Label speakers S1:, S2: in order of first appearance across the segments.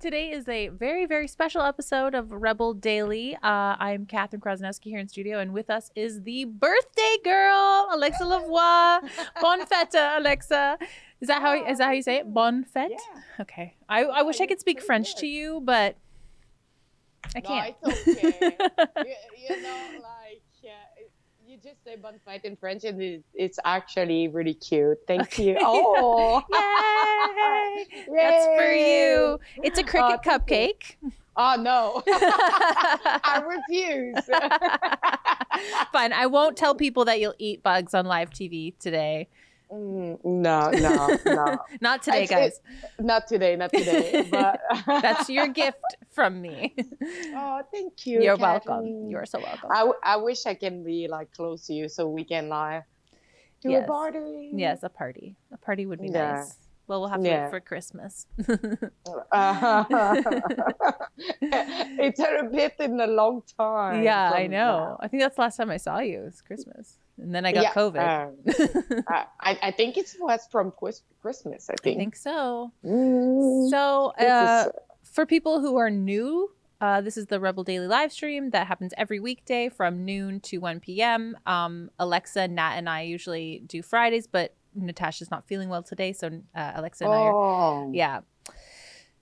S1: Today is a very, very special episode of Rebel Daily. Uh, I'm Catherine Krasnowski here in studio, and with us is the birthday girl, Alexa Lavoie. bon fete, Alexa. Is that how is that how you say it? Bon fete.
S2: Yeah.
S1: Okay. I, I wish I could speak French to you, but I can't.
S2: No, it's okay. you, you know, like just say "bon fête" in French, and it, it's actually really cute. Thank you. Oh,
S1: Yay! That's for you. It's a cricket
S2: Oh,
S1: cupcake.
S2: Oh no, I refuse.
S1: Fine. I won't tell people that you'll eat bugs on live TV today.
S2: Mm, no, no, no.
S1: Not today,
S2: Actually,
S1: guys.
S2: Not today, not today. But
S1: That's your gift from me.
S2: Oh, thank you.
S1: You're welcome. You're so welcome.
S2: I, I wish I can be like close to you so we can like do
S1: Yes.
S2: a party.
S1: Yes, a party. A party would be
S2: Yeah.
S1: nice. Well, we'll have to
S2: Yeah.
S1: wait for Christmas.
S2: Uh, it's a bit in a long time.
S1: yeah, I know. I think that's the last time I saw you. It was Christmas. And then I got
S2: Yeah,
S1: COVID.
S2: um, I, I think it was from Christmas. I think.
S1: I
S2: think.
S1: so.
S2: Mm,
S1: So, uh,
S2: is-
S1: for people who are new, uh, this is the Rebel Daily live stream that happens every weekday from noon to 1 p.m. Um, Alexa, Nat, and I usually do Fridays, but Natasha's not feeling well today, so uh, Alexa and I are
S2: oh,
S1: yeah.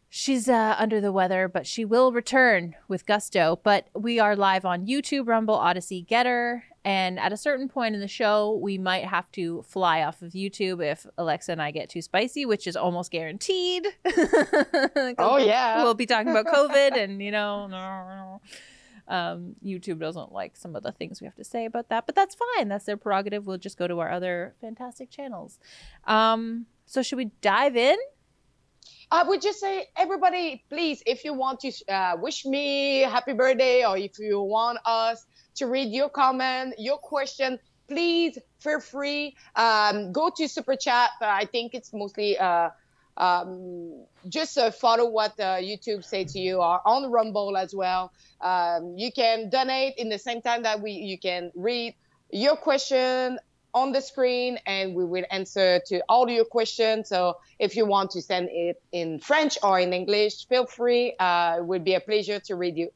S1: She's uh, under the weather, but she will return with gusto. But we are live on YouTube, Rumble, Odysee, Gettr. And at a certain point in the show, we might have to fly off of YouTube if Alexa and I get too spicy, which is almost guaranteed.
S2: Oh, yeah.
S1: We'll be talking about COVID and, you know, um, YouTube doesn't like some of the things we have to say about that, but that's fine. That's their prerogative. We'll just go to our other fantastic channels. Um, so should we dive in?
S2: I would just say, everybody, please, if you want to uh, wish me happy birthday, or if you want us to read your comment, your question, please feel free. Um, go to super chat. Uh, I think it's mostly uh, um, just uh, follow what uh, YouTube say to you, or on Rumble as well. Um, you can donate in the same time that we you can read your question on the screen and we will answer to all your questions. So if you want to send it in French or in English, feel free. Uh, it would be a pleasure to read you.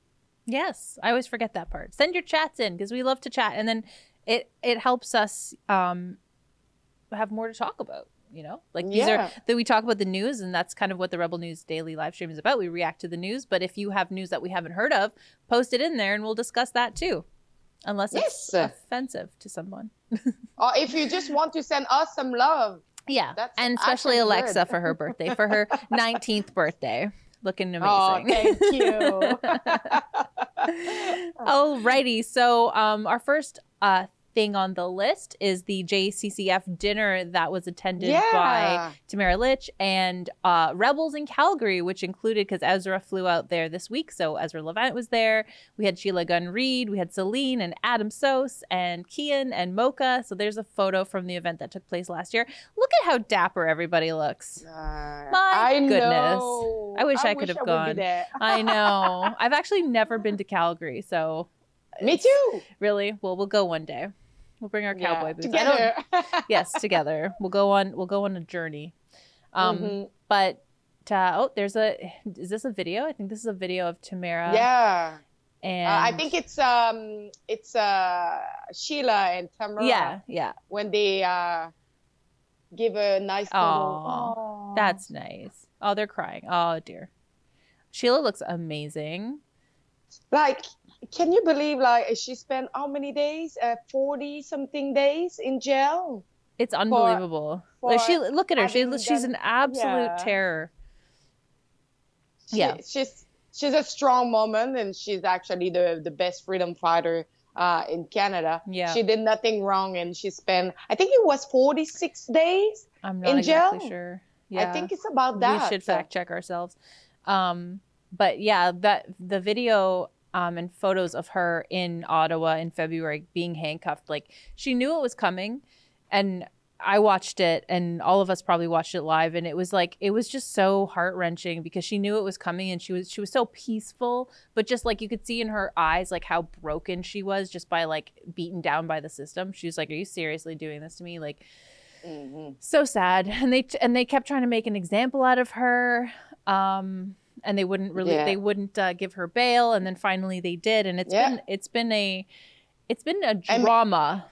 S1: Yes, I always forget that part. Send your chats in because we love to chat, and then it it helps us um, have more to talk about. You know, like these
S2: Yeah.
S1: are that we talk about the news, and that's kind of what the Rebel News Daily live stream is about. We react to the news, but if you have news that we haven't heard of, post it in there, and we'll discuss that too, unless it's offensive to someone.
S2: Or if you just want to send us some love.
S1: Yeah,
S2: That's
S1: and especially Alexa
S2: good.
S1: for her birthday, for her nineteenth birthday, looking amazing.
S2: Oh, thank you.
S1: Alrighty, so um, our first uh, thing on the list is the JCCF dinner that was attended by. Tamara Lich and uh, Rebels in Calgary, which included because Ezra flew out there this week, so Ezra Levant was there. We had Sheila Gunn Reid, we had Celine and Adam Soos and Kian and Mocha. So there's a photo from the event that took place last year. Look at how dapper everybody looks.
S2: Uh,
S1: My
S2: I
S1: goodness.
S2: know.
S1: I wish I could have gone. I know. I've actually never been to Calgary, so
S2: Me too.
S1: Really? Well, we'll go one day. We'll bring our cowboy
S2: Yeah,
S1: boots.
S2: Together.
S1: yes, together. We'll go on. We'll go on a journey. Um,
S2: Mhm.
S1: but uh, oh, there's a. Is this a video? I think this is a video of Tamara.
S2: yeah.
S1: And
S2: Uh, I think it's um it's uh Sheila and Tamara
S1: Yeah, yeah.
S2: when they uh give a nice
S1: Aw,
S2: little Aw.
S1: That's nice. Oh, they're crying. Oh dear. Sheila looks amazing.
S2: like can you believe like she spent how many days uh 40 something days in jail
S1: It's unbelievable. like she, look at her. She, she's an absolute
S2: yeah.
S1: terror.
S2: She-
S1: Yeah.
S2: she's she's a strong woman and she's actually the the best freedom fighter uh in Canada
S1: Yeah.
S2: she did nothing wrong and she spent I think it was 46 days
S1: I'm not
S2: in
S1: exactly
S2: jail?
S1: sure. Yeah.
S2: I think it's about that
S1: We should fact check ourselves. Um, but yeah, that the video um, and photos of her in Ottawa in February being handcuffed, like she knew it was coming, and I watched it, and all of us probably watched it live, and it was like it was just so heart wrenching because she knew it was coming, and she was she was so peaceful, but just like you could see in her eyes, like how broken she was just by like beaten down by the system. She was like, "Are you seriously doing this to me?" Like
S2: Mhm.
S1: so sad and they and they kept trying to make an example out of her um and they wouldn't really
S2: Yeah.
S1: they wouldn't uh, give her bail and then finally they did and it's
S2: Yeah.
S1: been it's been a it's been a drama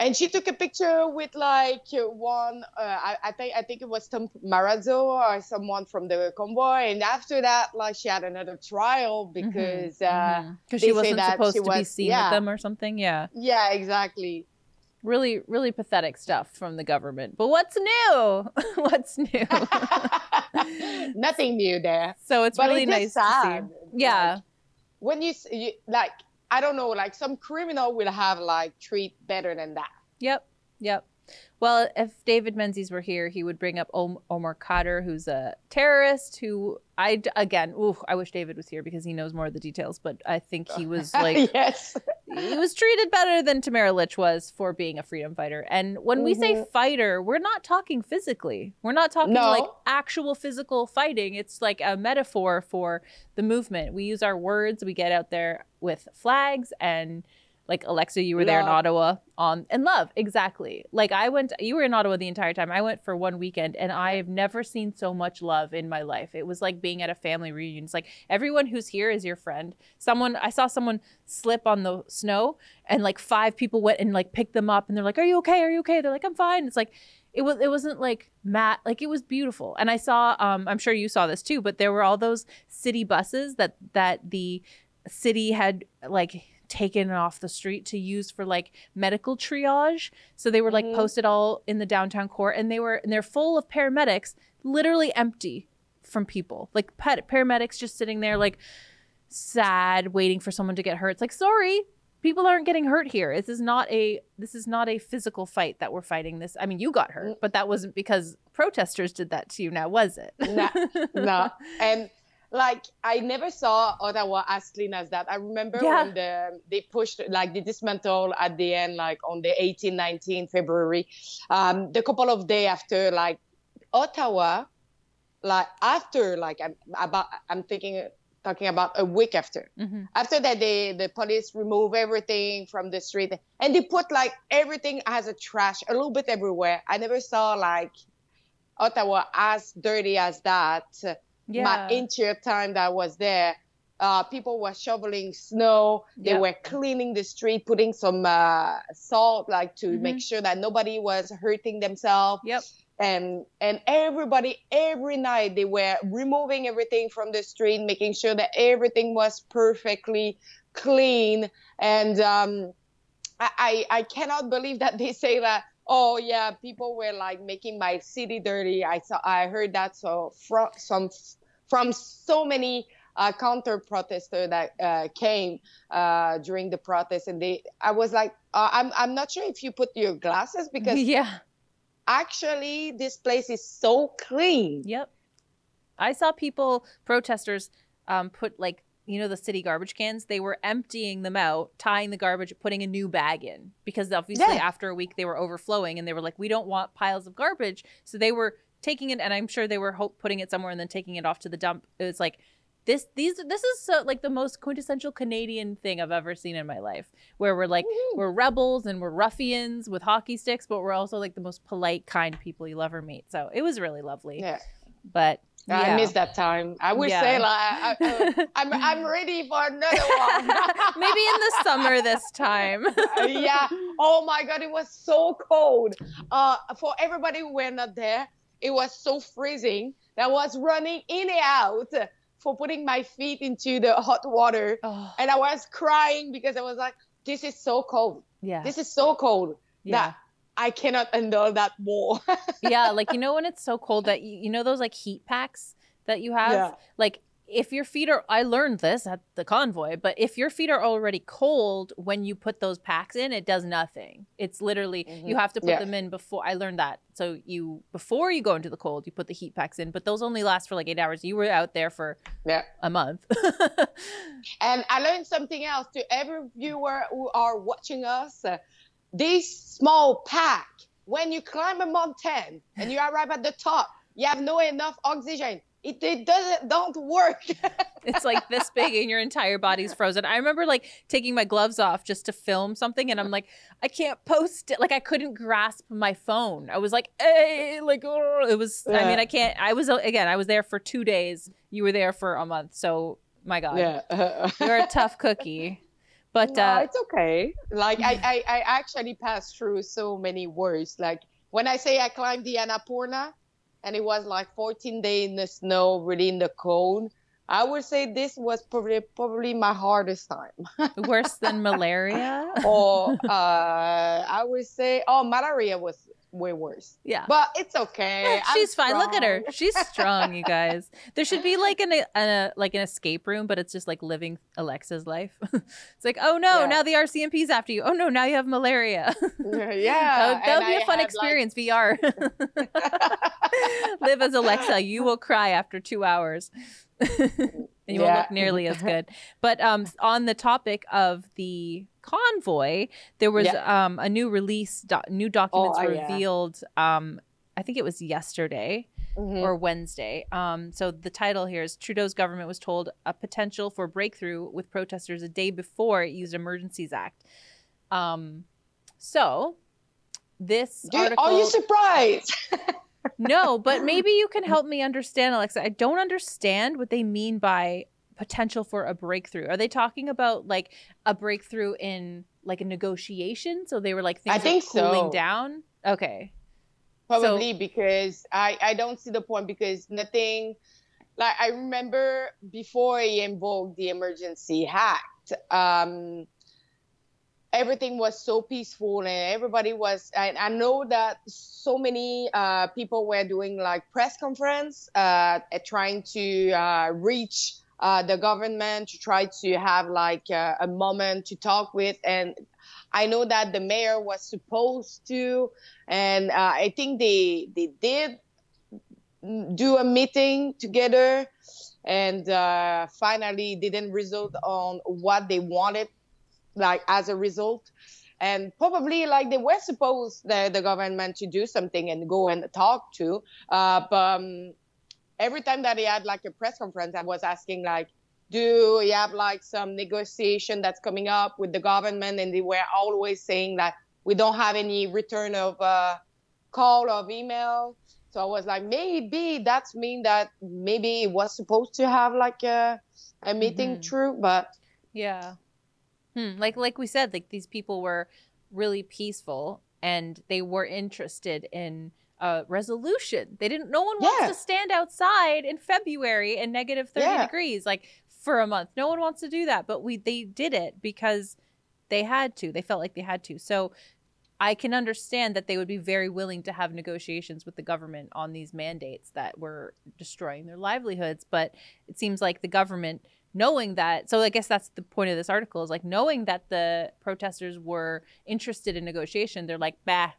S2: And she took a picture with like one, uh, I, I think I think it was Tom Marazzo or someone from the convoy. And after that, like she had another trial because, uh,
S1: because
S2: they
S1: she wasn't supposed
S2: she
S1: to be seen
S2: yeah.
S1: with them or something yeah
S2: yeah, exactly.
S1: Really really pathetic stuff from the government but what's new what's new
S2: Nothing new there.
S1: so it's
S2: But
S1: really
S2: it's
S1: nice
S2: just
S1: to see
S2: sad.
S1: yeah
S2: Like, when you, you like, I don't know, like some criminal will have like treat better than that.
S1: Yep. Yep. Well, if David Menzies were here, he would bring up Om- Omar Khadr, who's a terrorist who I again, ooh, I wish David was here because he knows more of the details, but I think he was like,
S2: yes.
S1: he was treated better than Tamara Lich was for being a freedom fighter. And when we say
S2: Mhm.
S1: fighter, we're not talking physically. We're not talking
S2: No.
S1: like actual physical fighting. It's like a metaphor for the movement. We use our words, we get out there with flags and like Alexa, you were there in Ottawa on and love exactly. Like I went, you were in Ottawa the entire time. I went for one weekend, and I've never seen so much love in my life. It was like being at a family reunion. It's like everyone who's here is your friend. Someone I saw someone slip on the snow, and like five people went and like picked them up, and they're like, "Are you okay? Are you okay?" They're like, "I'm fine." It's like it was it wasn't like Matt like it was beautiful. And I saw um I'm sure you saw this too, but there were all those city buses that that the city had like taken off the street to use for like medical triage. So they were like
S2: Mhm.
S1: posted all in the downtown core and they were and they're full of paramedics, literally empty from people. Like pet paramedics just sitting there like sad waiting for someone to get hurt. It's like sorry, people aren't getting hurt here. This is not a this is not a physical fight that we're fighting this. I mean, you got hurt, but that wasn't because protesters did that to you now, was it?
S2: No, no. And like I never saw Ottawa as clean as that. I remember
S1: Yeah.
S2: when the they pushed like they dismantled at the end, like on the 18, 19 February. Um, the couple of day after, like Ottawa, like after like I'm about I'm thinking talking about a week after.
S1: hmm
S2: After that, they the police remove everything from the street and they put like everything as a trash a little bit everywhere. I never saw like Ottawa as dirty as that.
S1: Yeah.
S2: My entire time that I was there, uh, people were shoveling snow. They
S1: Yeah.
S2: were cleaning the street, putting some uh, salt, like to
S1: Mhm.
S2: make sure that nobody was hurting themselves
S1: Yep.
S2: and and everybody every night they were removing everything from the street making sure that everything was perfectly clean and um I, I i cannot believe that they say that oh yeah people were like making my city dirty i saw i heard that so from some from so many uh, counter protesters that uh, came uh, during the protest and they i was like uh, i'm i'm not sure if you put your glasses because
S1: yeah.
S2: actually this place is so clean
S1: Yep. I saw people, protesters, um, put like, you know, the city garbage cans, they were emptying them out, tying the garbage, putting a new bag in because obviously
S2: Yeah.
S1: after a week they were overflowing and they were like, we don't want piles of garbage. So they were taking it and I'm sure they were ho- putting it somewhere and then taking it off to the dump. It was like, this these this is so, like the most quintessential Canadian thing I've ever seen in my life, where we're like
S2: Woohoo.
S1: we're rebels and we're ruffians with hockey sticks, but we're also like the most polite, kind people you'll ever meet. So it was really lovely.
S2: yeah,
S1: But yeah.
S2: i miss that time i would
S1: Yeah.
S2: say like I, I, I'm, I'm ready for another one
S1: Maybe in the summer this time.
S2: yeah oh my god it was so cold uh for everybody who were not there it was so freezing that I was running in and out for putting my feet into the hot water
S1: Oh,
S2: and i was crying because i was like this is so cold
S1: yeah.
S2: this is so cold
S1: yeah.
S2: that i cannot endure that more
S1: yeah. Like, you know, when it's so cold that you, you know, those like heat packs that you have?
S2: Yeah.
S1: Like, if your feet are, I learned this at the convoy, but if your feet are already cold when you put those packs in, it does nothing. It's literally, you
S2: Mhm.
S1: have to put
S2: Yeah.
S1: them in before, I learned that. So you, before you go into the cold, you put the heat packs in, but those only last for like eight hours. You were out there for
S2: yeah
S1: a month.
S2: And I learned something else to every viewer who are watching us. Uh, this small pack, when you climb a mountain and you arrive at the top, you have no enough oxygen. It, it doesn't don't work.
S1: it's like this big and your entire body's frozen. I remember like taking my gloves off just to film something and I'm like, I can't post it. Like I couldn't grasp my phone. I was like, hey, like oh. it was yeah. I mean, I can't I was again, I was there for 2 days. You were there for a month. So, my god.
S2: Yeah.
S1: You're a tough cookie. But
S2: no,
S1: uh,
S2: it's okay. Like I, I I actually passed through so many worse. Like when I say I climbed the Annapurna, and it was like 14 days in the snow, really in the cold. I would say this was probably probably my hardest time.
S1: Worse than malaria?
S2: or uh, I would say, oh, malaria was way worse.
S1: Yeah.
S2: But it's okay.
S1: She's fine. Look at her. She's strong, you guys. There should be like an a, like an escape room, but it's just like living Alexa's life. it's like, oh no, yeah. now the RCMP's after you. Oh no, now you have malaria.
S2: yeah.
S1: that would be a fun experience, like... VR. Live as Alexa. You will cry after two hours. and you yeah. won't look nearly as good. But um, on the topic of the convoy, there was yeah. um, a new release, do- new documents oh, revealed. Yeah. Um, I think it was yesterday. Mm-hmm. Or Wednesday. Um, so the title here is Trudeau's government was told a potential for breakthrough with protesters a day before it used Emergencies Act. Um, so this
S2: Dude,
S1: article,
S2: are you surprised?
S1: no, but maybe you can help me understand, Alexa. I don't understand what they mean by potential for a breakthrough? Are they talking about like a breakthrough in like a negotiation? So they were like things I think cooling so. down. Okay.
S2: Probably so, because I I don't see the point because nothing. Like I remember before he invoked the emergency act, um, everything was so peaceful and everybody was. I, know that so many uh, people were doing like press conference, uh, trying to uh, reach uh, the government to try to have like a, a moment to talk with and I know that the mayor was supposed to, and uh, I think they they did do a meeting together, and uh, finally didn't result on what they wanted, like as a result, and probably like they were supposed the the government to do something and go and talk to, uh, but. Um, every time that he had like a press conference, I was asking like, do you have like some negotiation that's coming up with the government? And they were always saying that we don't have any return of uh, call of email. So I was like, maybe that's mean that maybe it was supposed to have like a, a meeting mm-hmm. through, but
S1: yeah, hmm. like like we said, like these people were really peaceful and they were interested in a resolution. They didn't. No one yeah. wants to stand outside in February in negative thirty yeah. degrees like for a month. No one wants to do that, but we they did it because they had to. They felt like they had to. So I can understand that they would be very willing to have negotiations with the government on these mandates that were destroying their livelihoods. But it seems like the government, knowing that, so I guess that's the point of this article is like knowing that the protesters were interested in negotiation, they're like, bah,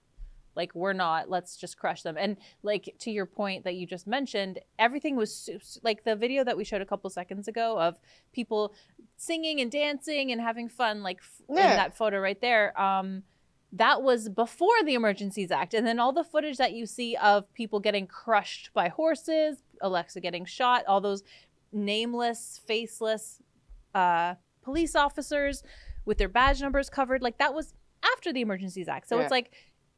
S1: like we're not let's just crush them and like to your point that you just mentioned everything was like the video that we showed a couple seconds ago of people singing and dancing and having fun like yeah. in that photo right there um that was before the emergencies act and then all the footage that you see of people getting crushed by horses alexa getting shot all those nameless faceless uh police officers with their badge numbers covered like that was after the emergencies act so yeah. it's like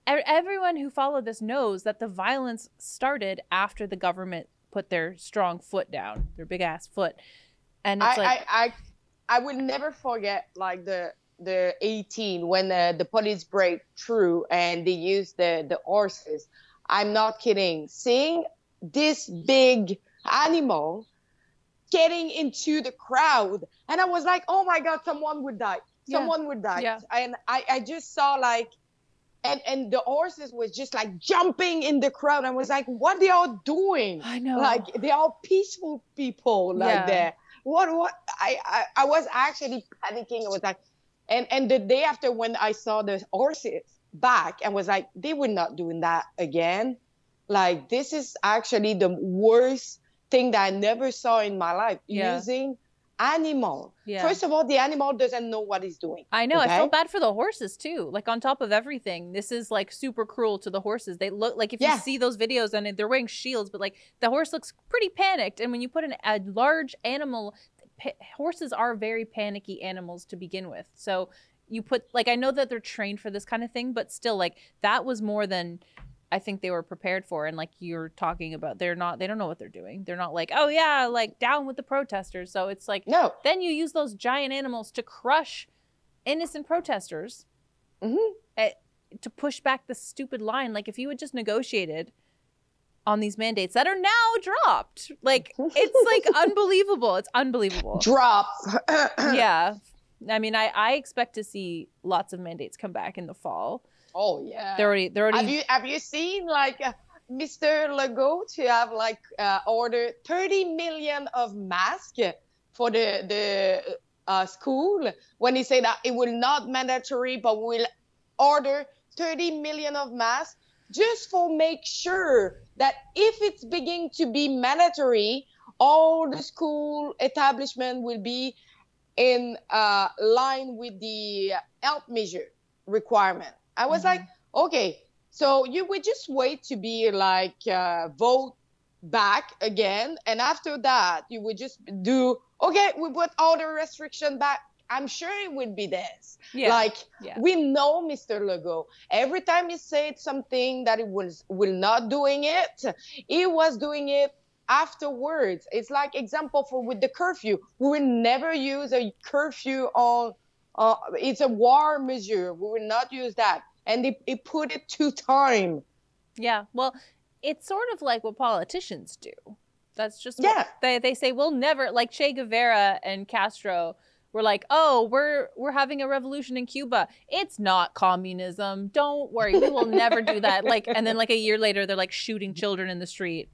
S1: everyone who followed this knows that the violence started after the government put their strong foot down, their big ass foot. And it's
S2: I,
S1: like
S2: I, I I will never forget like the the 18 when the, the police break through and they use the the horses. I'm not kidding. Seeing this big animal getting into the crowd and I was like, "Oh my god, someone would die. Someone yeah. would die."
S1: Yeah.
S2: And I I just saw like and and the horses was just like jumping in the crowd and was like what they all doing
S1: i know
S2: like they are peaceful people like yeah. that what what I, I i was actually panicking i was like and and the day after when i saw the horses back and was like they were not doing that again like this is actually the worst thing that i never saw in my life yeah. using animal.
S1: Yeah.
S2: First of all, the animal doesn't know what he's doing.
S1: I know. I
S2: Okay.
S1: feel bad for the horses too. Like on top of everything, this is like super cruel to the horses. They look like if
S2: Yeah.
S1: you see those videos and they're wearing shields, but like the horse looks pretty panicked. And when you put an, a large animal, pa- horses are very panicky animals to begin with. So you put like I know that they're trained for this kind of thing, but still like that was more than I think they were prepared for. And like you're talking about, they're not. They don't know what they're doing. They're not like, oh yeah, like down with the protesters. So it's like
S2: No.
S1: then you use those giant animals to crush innocent protesters
S2: hmm
S1: eh, to push back the stupid line. Like if you had just negotiated on these mandates that are now dropped, like it's like unbelievable. It's unbelievable.
S2: Drop.
S1: yeah. I mean, I, I expect to see lots of mandates come back in the fall.
S2: Oh yeah.
S1: They're already they're
S2: have you have you seen like uh, Mr. Legault to have like uh, ordered 30 million of masks for the the uh, school when he said that it will not mandatory but will order 30 million of masks just for make sure that if it's beginning to be mandatory all the school establishment will be in uh, line with the health measure requirement i was
S1: Mhm.
S2: like okay so you would just wait to be like uh, vote back again and after that you would just do okay we put all the restriction back i'm sure it would be this
S1: yeah.
S2: like
S1: yeah.
S2: we know mr legault every time he said something that he was will not doing it he was doing it afterwards it's like example for with the curfew we will never use a curfew on uh, it's a war measure we will not use that and they, they put it to time
S1: Yeah. Well, it's sort of like what politicians do. That's just
S2: Yeah.
S1: what they they say we'll never like Che Guevara and Castro were like, "Oh, we're we're having a revolution in Cuba. It's not communism. Don't worry. We will never do that." Like and then like a year later they're like shooting children in the street.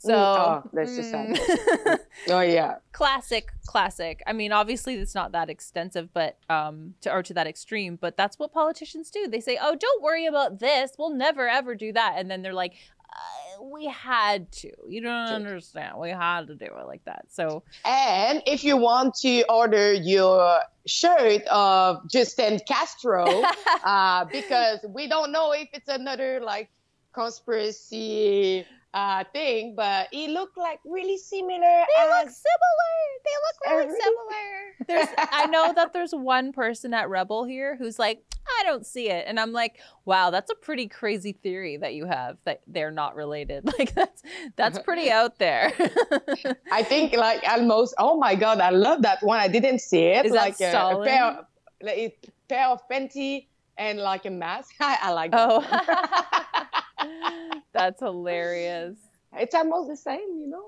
S1: So
S2: oh, that's just
S1: mm,
S2: oh yeah.
S1: Classic classic. I mean obviously it's not that extensive but um to or to that extreme but that's what politicians do. They say oh don't worry about this. We'll never ever do that. And then they're like uh, we had to. You don't understand. We had to do it like that. So
S2: And if you want to order your shirt of Justin Castro, uh, because we don't know if it's another like conspiracy uh, thing, but it looked like really similar.
S1: they look similar they look really
S2: Every-
S1: similar there's i know that there's one person at rebel here who's like i don't see it and i'm like wow that's a pretty crazy theory that you have that they're not related like that's that's pretty out there
S2: I think like almost. Oh my god, I love that one. I didn't see it.
S1: Is that
S2: like a, a pair, of, like a pair of panty and like a mask. I, I like that.
S1: oh that's hilarious.
S2: It's almost the same, you know.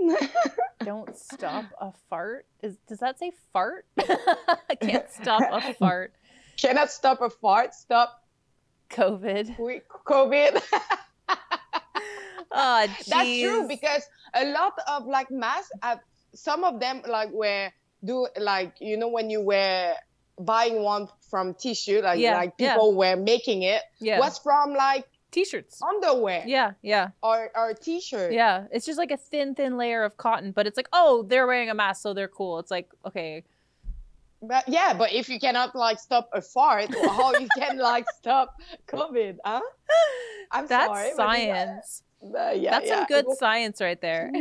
S1: don't stop a fart. Is does that say fart? I can't stop a fart.
S2: Cannot stop a fart. Stop.
S1: Covid.
S2: Quick COVID.
S1: oh
S2: That's true because a lot of like masks, uh, some of them like were do like you know when you were buying one from tissue, like
S1: Yeah,
S2: like
S1: yeah.
S2: people were making it.
S1: Yeah.
S2: Was from like
S1: t-shirts
S2: underwear
S1: yeah yeah
S2: or or t-shirt.
S1: Yeah, it's just like a thin, thin layer of cotton, but it's like, oh, they're wearing a mask, so they're cool. It's like, okay,
S2: But yeah, but if you cannot like stop a fart, how you can like stop COVID? Huh? I'm
S1: that's
S2: sorry.
S1: science.
S2: Uh, yeah,
S1: that's
S2: yeah.
S1: some good science right there.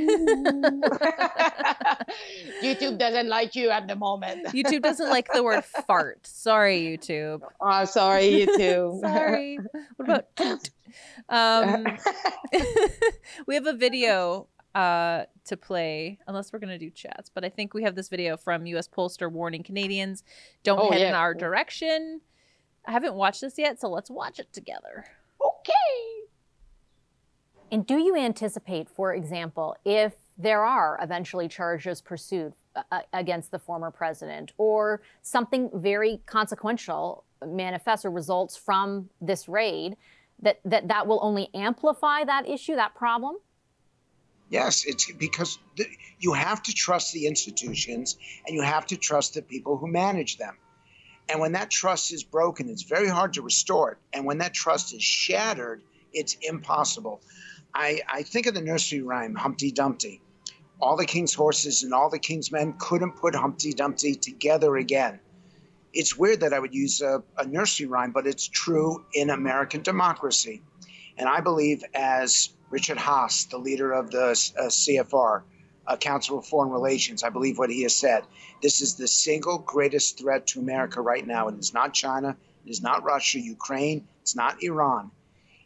S2: YouTube doesn't like you at the moment.
S1: YouTube doesn't like the word fart. Sorry, YouTube.
S2: Oh, sorry, YouTube.
S1: Sorry. What about toot? Um, we have a video uh, to play, unless we're gonna do chats. But I think we have this video from U.S. pollster warning Canadians don't
S2: Oh,
S1: head in our direction. I haven't watched this yet, so let's watch it together.
S2: okay.
S3: And do you anticipate, for example, if there are eventually charges pursued uh, against the former president or something very consequential manifests or results from this raid, that that, that will only amplify that issue, that problem?
S4: Yes, it's because th- you have to trust the institutions and you have to trust the people who manage them. And when that trust is broken, it's very hard to restore it. And when that trust is shattered, it's impossible. I, I think of the nursery rhyme, Humpty Dumpty. all the king's horses and all the king's men couldn't put Humpty Dumpty together again. It's weird that I would use a, a nursery rhyme, but it's true in American democracy. And I believe, as Richard Haass, the leader of the uh, CFR, uh, Council of Foreign Relations, I believe what he has said. This is the single greatest threat to America right now. And It is not China, it is not Russia, Ukraine, it's not Iran.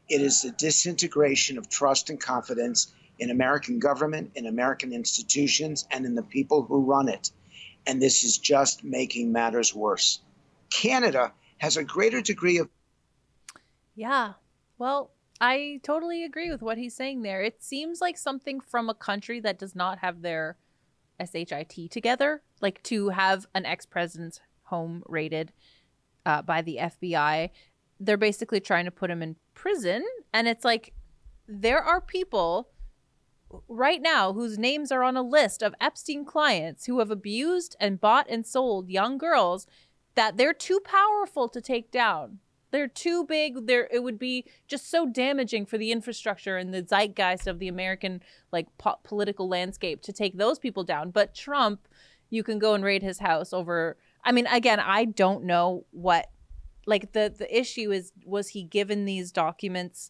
S4: It is the disintegration of trust and confidence in American government, in American institutions, and in the people who run it. And this is just making matters worse. Canada has a greater degree of.
S1: Yeah. Well, I totally agree with what he's saying there. It seems like something from a country that does not have their SHIT together, like to have an ex president's home raided uh, by the FBI. They're basically trying to put him in prison. And it's like, there are people right now whose names are on a list of Epstein clients who have abused and bought and sold young girls that they're too powerful to take down. They're too big. There, it would be just so damaging for the infrastructure and the zeitgeist of the American like po- political landscape to take those people down. But Trump, you can go and raid his house over. I mean, again, I don't know what. Like the the issue is, was he given these documents?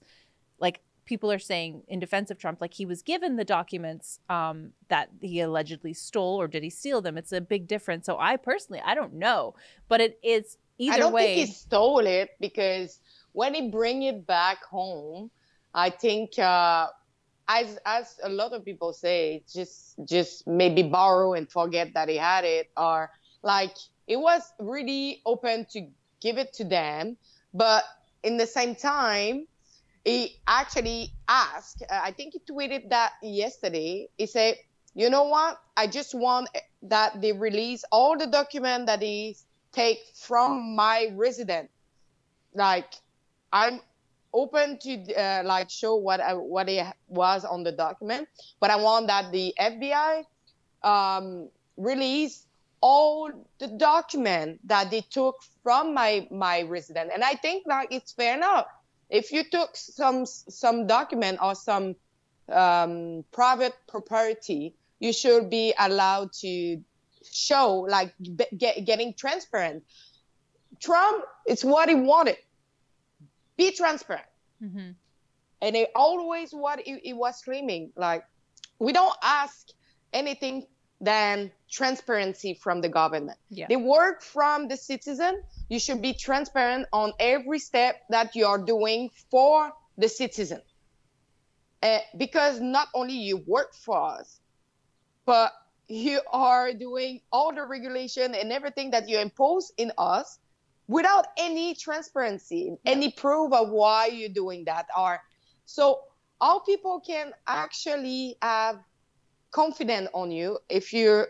S1: Like people are saying in defense of Trump, like he was given the documents um, that he allegedly stole, or did he steal them? It's a big difference. So I personally, I don't know, but it is either
S2: I don't
S1: way.
S2: think he stole it because when he bring it back home, I think uh, as as a lot of people say, just just maybe borrow and forget that he had it, or like it was really open to give it to them, but in the same time he actually asked, uh, I think he tweeted that yesterday. He said, you know what? I just want that they release all the document that he take from my resident. Like, I'm open to uh, like show what I, what it was on the document, but I want that the FBI um, release all the document that they took from my my resident, and I think that it's fair enough if you took some some document or some um, private property, you should be allowed to show like get, getting transparent. Trump, it's what he wanted. Be transparent. Mm-hmm. And it always what he, he was screaming like, we don't ask anything than transparency from the government. Yeah. They work from the citizen. You should be transparent on every step that you are doing for the citizen. Uh, because not only you work for us, but you are doing all the regulation and everything that you impose in us without any transparency, yeah. any proof of why you're doing that. Or so all people can actually have confident on you if you're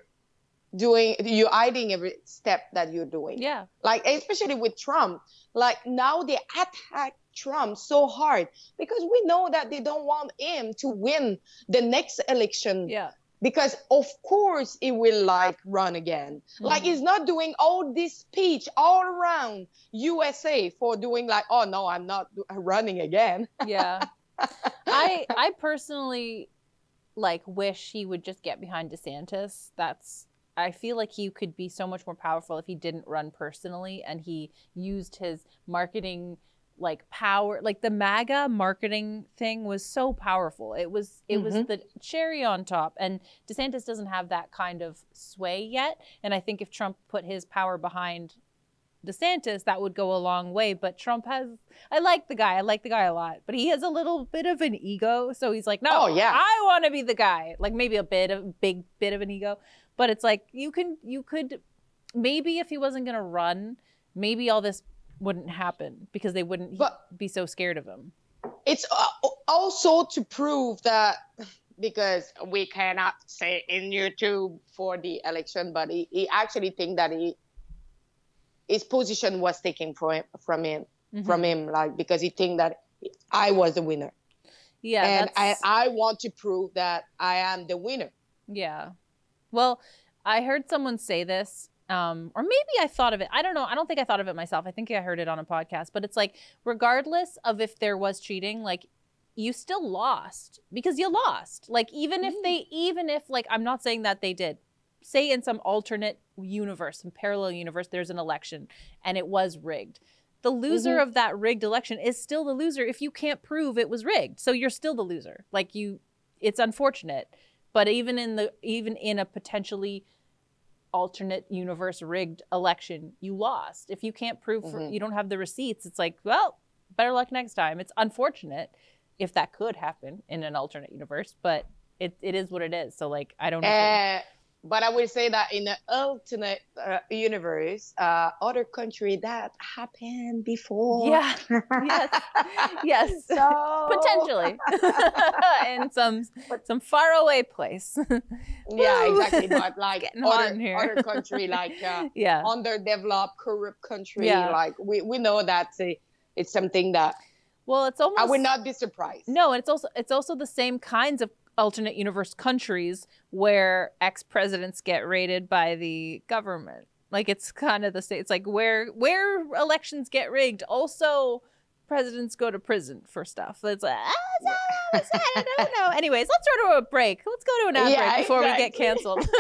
S2: doing you're hiding every step that you're doing.
S1: Yeah.
S2: Like especially with trump. Like now they attack trump so hard because we know that they don't want him to win the next election.
S1: Yeah.
S2: Because of course he will like run again. Mm-hmm. like he's not doing all this speech all around usa for doing like oh no i'm not running again.
S1: Yeah. I i personally like wish he would just get behind desantis that's I feel like he could be so much more powerful if he didn't run personally and he used his marketing like power like the MAGA marketing thing was so powerful. It was it mm-hmm. was the cherry on top and DeSantis doesn't have that kind of sway yet and I think if Trump put his power behind DeSantis that would go a long way but Trump has I like the guy. I like the guy a lot, but he has a little bit of an ego so he's like, "No, oh, yeah. I want to be the guy." Like maybe a bit of a big bit of an ego, but it's like you can you could maybe if he wasn't going to run, maybe all this wouldn't happen because they wouldn't but be so scared of him.
S2: It's uh, also to prove that because we cannot say in YouTube for the election, but he, he actually think that he his position was taken from him, from him mm-hmm. from him like because he think that I was the winner.
S1: Yeah,
S2: and I I want to prove that I am the winner.
S1: Yeah, well, I heard someone say this, um, or maybe I thought of it. I don't know. I don't think I thought of it myself. I think I heard it on a podcast. But it's like, regardless of if there was cheating, like you still lost because you lost. Like even if they even if like I'm not saying that they did. Say in some alternate universe, some parallel universe there's an election and it was rigged. The loser of that rigged election is still the loser if you can't prove it was rigged. So you're still the loser. Like you it's unfortunate. But even in the even in a potentially alternate universe rigged election, you lost. If you can't prove for, you don't have the receipts, it's like, well, better luck next time. It's unfortunate if that could happen in an alternate universe, but it, it is what it is. So like I don't know.
S2: Uh, but I would say that in the alternate uh, universe, uh, other country that happened before.
S1: yeah. yes. Yes.
S2: So
S1: Potentially. in some some faraway place.
S2: Yeah, exactly. But like
S1: Getting
S2: other, other country, like uh,
S1: yeah.
S2: underdeveloped, corrupt country,
S1: Yeah.
S2: like we, we know that it's something that
S1: Well, it's almost
S2: I would not be surprised.
S1: No, and it's also it's also the same kinds of alternate universe countries where ex presidents get raided by the government. Like it's kind of the same. It's like where where elections get rigged. Also, presidents go to prison for stuff. It's like ah, it's I don't know. Anyways, let's go to a break. Let's go to an ad
S2: Yeah,
S1: break before we get canceled.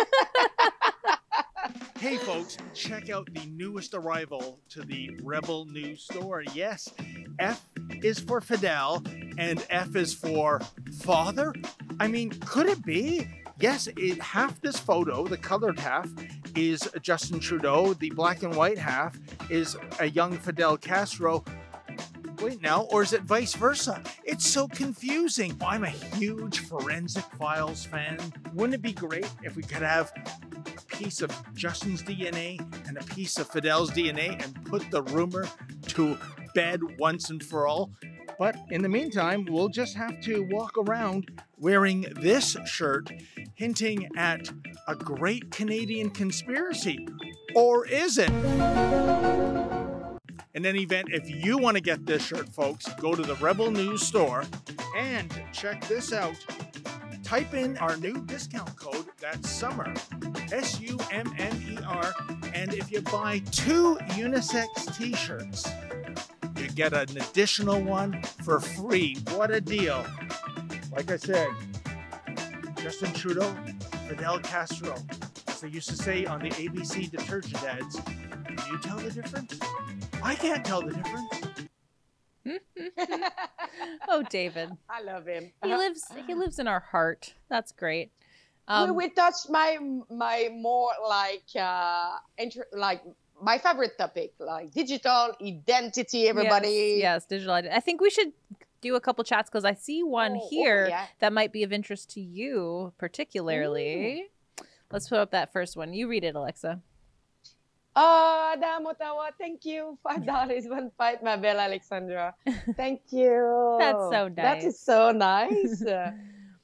S5: Hey folks, check out the newest arrival to the Rebel News store. Yes, F is for Fidel and F is for father. I mean, could it be? Yes, it, half this photo, the colored half, is Justin Trudeau. The black and white half is a young Fidel Castro. Wait now, or is it vice versa? It's so confusing. I'm a huge Forensic Files fan. Wouldn't it be great if we could have a piece of Justin's DNA and a piece of Fidel's DNA and put the rumor to bed once and for all? But in the meantime, we'll just have to walk around wearing this shirt, hinting at a great Canadian conspiracy. Or is it? In any event, if you want to get this shirt, folks, go to the Rebel News store and check this out. Type in our new discount code, that's summer, S U M M E R, and if you buy two unisex t shirts, you get an additional one for free. What a deal! Like I said, Justin Trudeau, Fidel Castro, as they used to say on the ABC detergent ads, can you tell the difference? I can't tell the difference.
S1: oh, David.
S2: I love him.
S1: He lives he lives in our heart. That's great. Um,
S2: we, we touched my my more like uh inter- like my favorite topic, like digital identity. Everybody.
S1: Yes, yes, digital identity. I think we should do a couple chats because I see one
S2: Oh, oh,
S1: here
S2: yeah.
S1: that might be of interest to you particularly. Let's put up that first one. You read it, Alexa.
S2: Oh, Adam Ottawa, thank you. Five dollars, one fight, my belle Alexandra. Thank you.
S1: That's so
S2: That
S1: nice.
S2: is so nice. uh,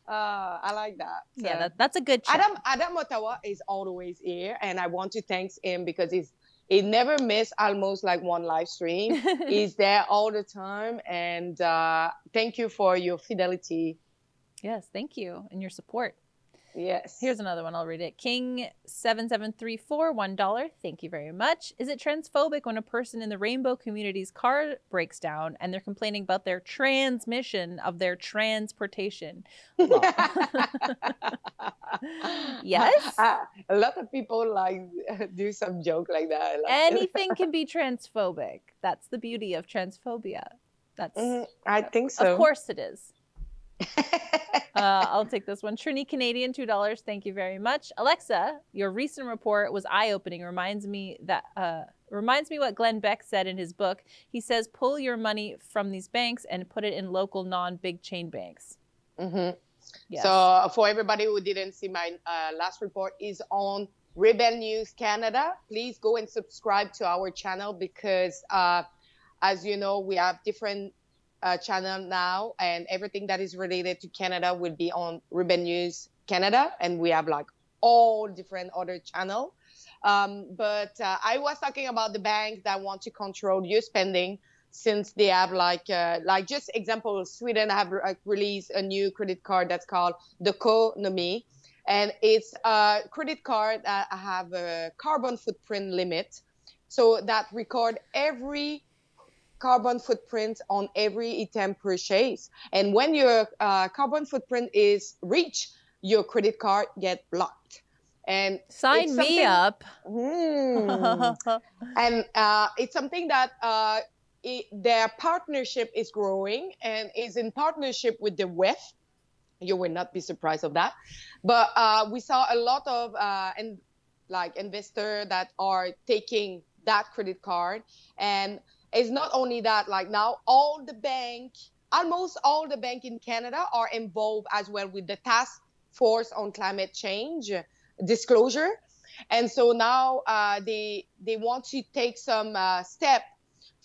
S2: I like that.
S1: Yeah,
S2: Uh,
S1: that, that's a good chat.
S2: Adam Adam Ottawa is always here, and I want to thank him because he's he never miss almost like one live stream. is there all the time, and uh, thank you for your fidelity.
S1: yes, thank you and your support.
S2: Yes.
S1: Here's another one. I'll read it. King seven seven three four one dollar. Thank you very much. Is it transphobic when a person in the rainbow community's car breaks down and they're complaining about their transmission of their transportation? Yes.
S2: Uh, a lot of people like do some joke like that.
S1: Anything can be transphobic. That's the beauty of transphobia. That's
S2: Mhm, I think so.
S1: of course it is. Uh, I'll take this one. Trini Canadian, two dollars. Thank you very much. Alexa, your recent report was eye-opening. Reminds me that uh, reminds me what Glenn Beck said in his book. He says, "Pull your money from these banks and put it in local non-big chain banks."
S2: Mhm.
S1: Yes.
S2: So for everybody who didn't see my uh, last report is on Rebel News Canada. Please go and subscribe to our channel because, uh, as you know, we have different uh, channel now, and everything that is related to Canada will be on Rebel News Canada, and we have like all different other channel. Um, but uh, I was talking about the banks that want to control your spending since they have like uh, like just example sweden have like, released a new credit card that's called Doconomy, and it's a credit card that have a carbon footprint limit so that record every carbon footprint on every item purchase. And when your uh, carbon footprint is reached, your credit card get blocked. And
S1: sign me up.
S2: Mm, and uh, it's something that uh, it, their partnership is growing and is in partnership with the WEF. You will not be surprised of that. But uh, we saw a lot of uh, and like investor that are taking that credit card and it's not only that like now all the bank almost all the bank in canada are involved as well with the task force on climate change disclosure. And so now uh, they they want to take some uh, step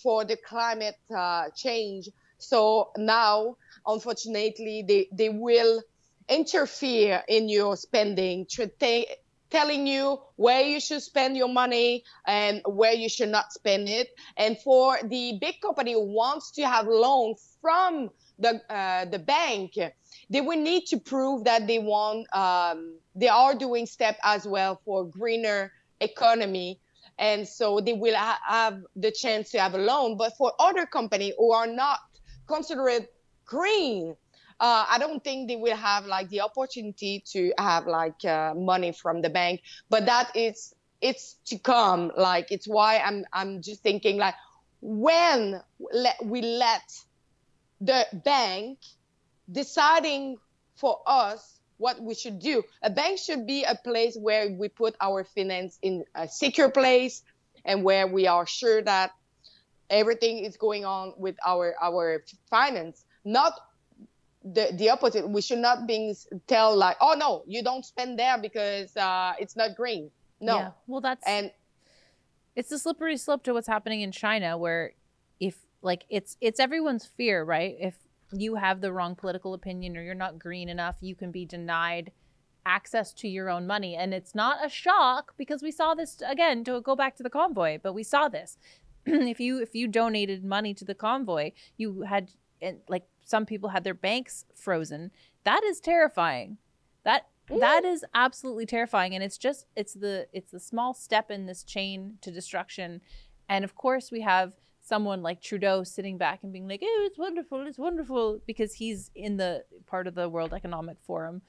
S2: for the climate uh, change. So now unfortunately they they will interfere in your spending to take telling you where you should spend your money and where you should not spend it. And for the big company who wants to have loan from the uh, the bank, they will need to prove that they want um, they are doing step as well for greener economy. And so they will ha- have the chance to have a loan. But for other company who are not considered green, uh, I don't think they will have like the opportunity to have like uh, money from the bank. But that is it's to come. Like it's why I'm I'm just thinking like when we let the bank deciding for us what we should do. A bank should be a place where we put our finance in a secure place and where we are sure that everything is going on with our our finance not the the opposite. We should not be tell like, oh no, you don't spend there because uh, it's not green. No. Yeah.
S1: Well, that's
S2: and
S1: it's the slippery slope to what's happening in China, where if like it's it's everyone's fear, right? If you have the wrong political opinion or you're not green enough, you can be denied access to your own money. And it's not a shock because we saw this again to go back to the convoy, but we saw this. if you if you donated money to the convoy, you had and like some people had their banks frozen. That is terrifying. That that mm. is absolutely terrifying and it's just it's the it's the small step in this chain to destruction. And of course we have someone like Trudeau sitting back and being like, "Oh, it's wonderful. It's wonderful" because he's in the part of the World Economic Forum.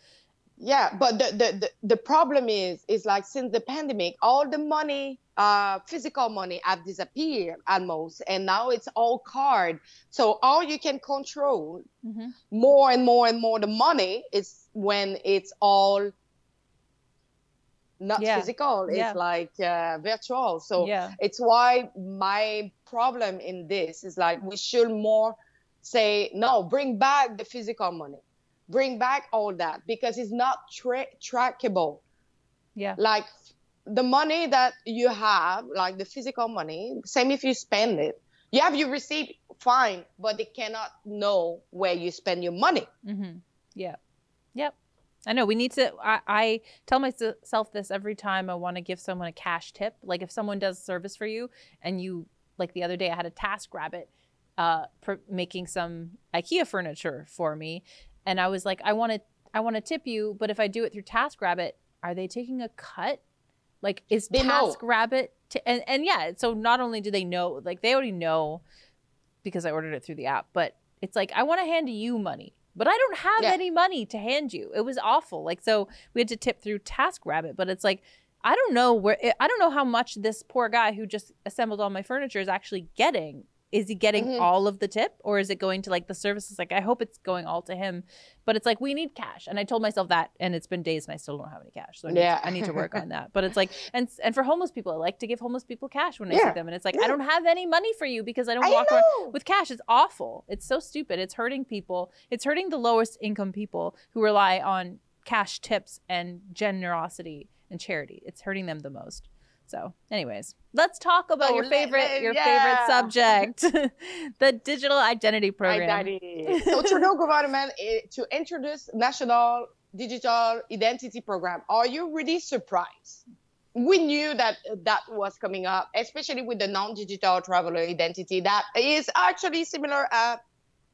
S2: Yeah, but the the the, the problem is is like since the pandemic, all the money uh, physical money have disappeared almost, and now it's all card. So all you can control mm-hmm. more and more and more the money is when it's all not yeah. physical. It's yeah. like uh, virtual. So yeah. it's why my problem in this is like we should more say no, bring back the physical money, bring back all that because it's not tra- trackable.
S1: Yeah.
S2: Like the money that you have, like the physical money, same if you spend it, you have your receipt, fine, but they cannot know where you spend your money.
S1: Mm-hmm. Yeah. Yep. I know we need to. I, I tell myself this every time I want to give someone a cash tip. Like if someone does service for you and you, like the other day, I had a TaskRabbit uh, pr- making some IKEA furniture for me. And I was like, I want to, I want to tip you, but if I do it through TaskRabbit, are they taking a cut like is they Task know. Rabbit t- and and yeah, so not only do they know, like they already know because I ordered it through the app, but it's like I want to hand you money, but I don't have yeah. any money to hand you. It was awful. Like so we had to tip through TaskRabbit, but it's like I don't know where I don't know how much this poor guy who just assembled all my furniture is actually getting is he getting mm-hmm. all of the tip or is it going to like the services like i hope it's going all to him but it's like we need cash and i told myself that and it's been days and i still don't have any cash so i need, yeah. to, I need to work on that but it's like and and for homeless people i like to give homeless people cash when i yeah. see them and it's like yeah. i don't have any money for you because i don't I walk know. around with cash it's awful it's so stupid it's hurting people it's hurting the lowest income people who rely on cash tips and generosity and charity it's hurting them the most so, anyways, let's talk about oh, your favorite your yeah. favorite subject, the digital identity program.
S2: Identity. so, Trudeau government eh, to introduce national digital identity program. Are you really surprised? We knew that that was coming up, especially with the non-digital traveler identity that is actually similar at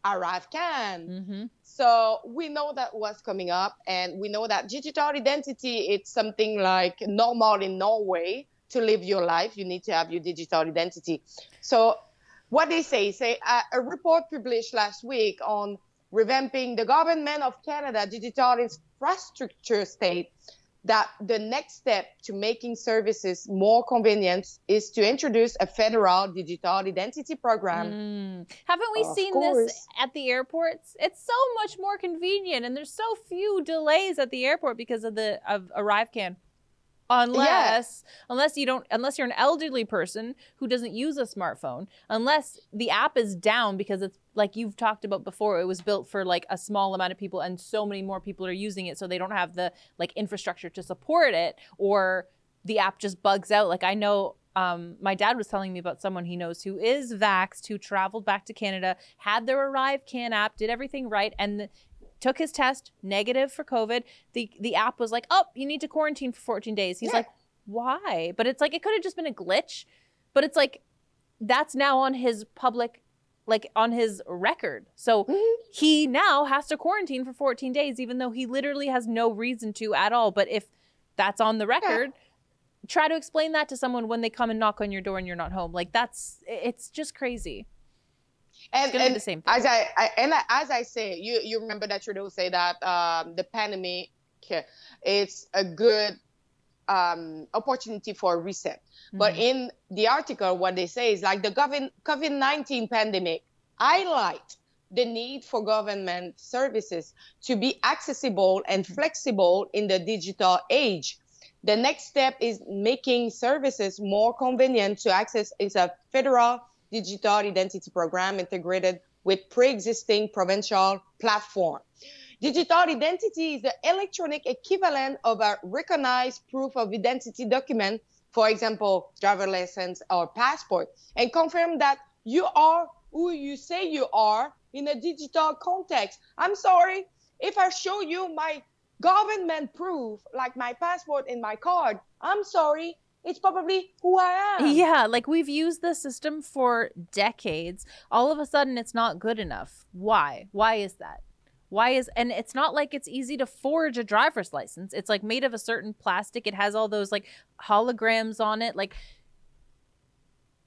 S2: ArriveCan. Mm-hmm. So we know that was coming up, and we know that digital identity it's something like normal in Norway to live your life, you need to have your digital identity. So what they say, say uh, a report published last week on revamping the government of Canada digital infrastructure state that the next step to making services more convenient is to introduce a federal digital identity program.
S1: Mm. Haven't we
S2: Of
S1: seen
S2: course.
S1: this at the airports? It's so much more convenient, and there's so few delays at the airport because of the of ArriveCan. Unless unless you don't unless you're an elderly person who doesn't use a smartphone, unless the app is down because it's like you've talked about before, it was built for like a small amount of people and so many more people are using it so they don't have the like infrastructure to support it or the app just bugs out. Like I know um, my dad was telling me about someone he knows who is vaxxed, who traveled back to Canada, had their ArriveCan app, did everything right, and took his test negative for COVID. The the app was like, "Oh, you need to quarantine for 14 days." He's
S2: Yeah.
S1: like, "Why?" But it's like it could have just been a glitch. But it's like that's now on his public like on his record. So
S2: Mhm.
S1: he now has to quarantine for 14 days even though he literally has no reason to at all. But if that's on the record, try to explain that to someone when they come and knock on your door and you're not home. Like that's it's just crazy.
S2: And,
S1: It's gonna be
S2: and
S1: the same thing.
S2: as I, I and I- as I say, you you remember that Trudeau say that um, the pandemic it's a good um, opportunity for a reset. But
S1: Mhm.
S2: in the article, what they say is like the COVID 19 pandemic highlight the need for government services to be accessible and flexible in the digital age. The next step is making services more convenient to access is a federal digital identity program integrated with pre-existing provincial platform. Digital identity is the electronic equivalent of a recognized proof of identity document, for example, driver license or passport, and confirm that you are who you say you are in a digital context. I'm sorry, if I show you my government proof, like my passport and my card, I'm sorry, it's probably who I am.
S1: Yeah, like we've used the system for decades. All of a sudden it's not good enough. Why? Why is that? Why is and it's not like it's easy to forge a driver's license. It's like made of a certain plastic. It has all those like holograms on it. Like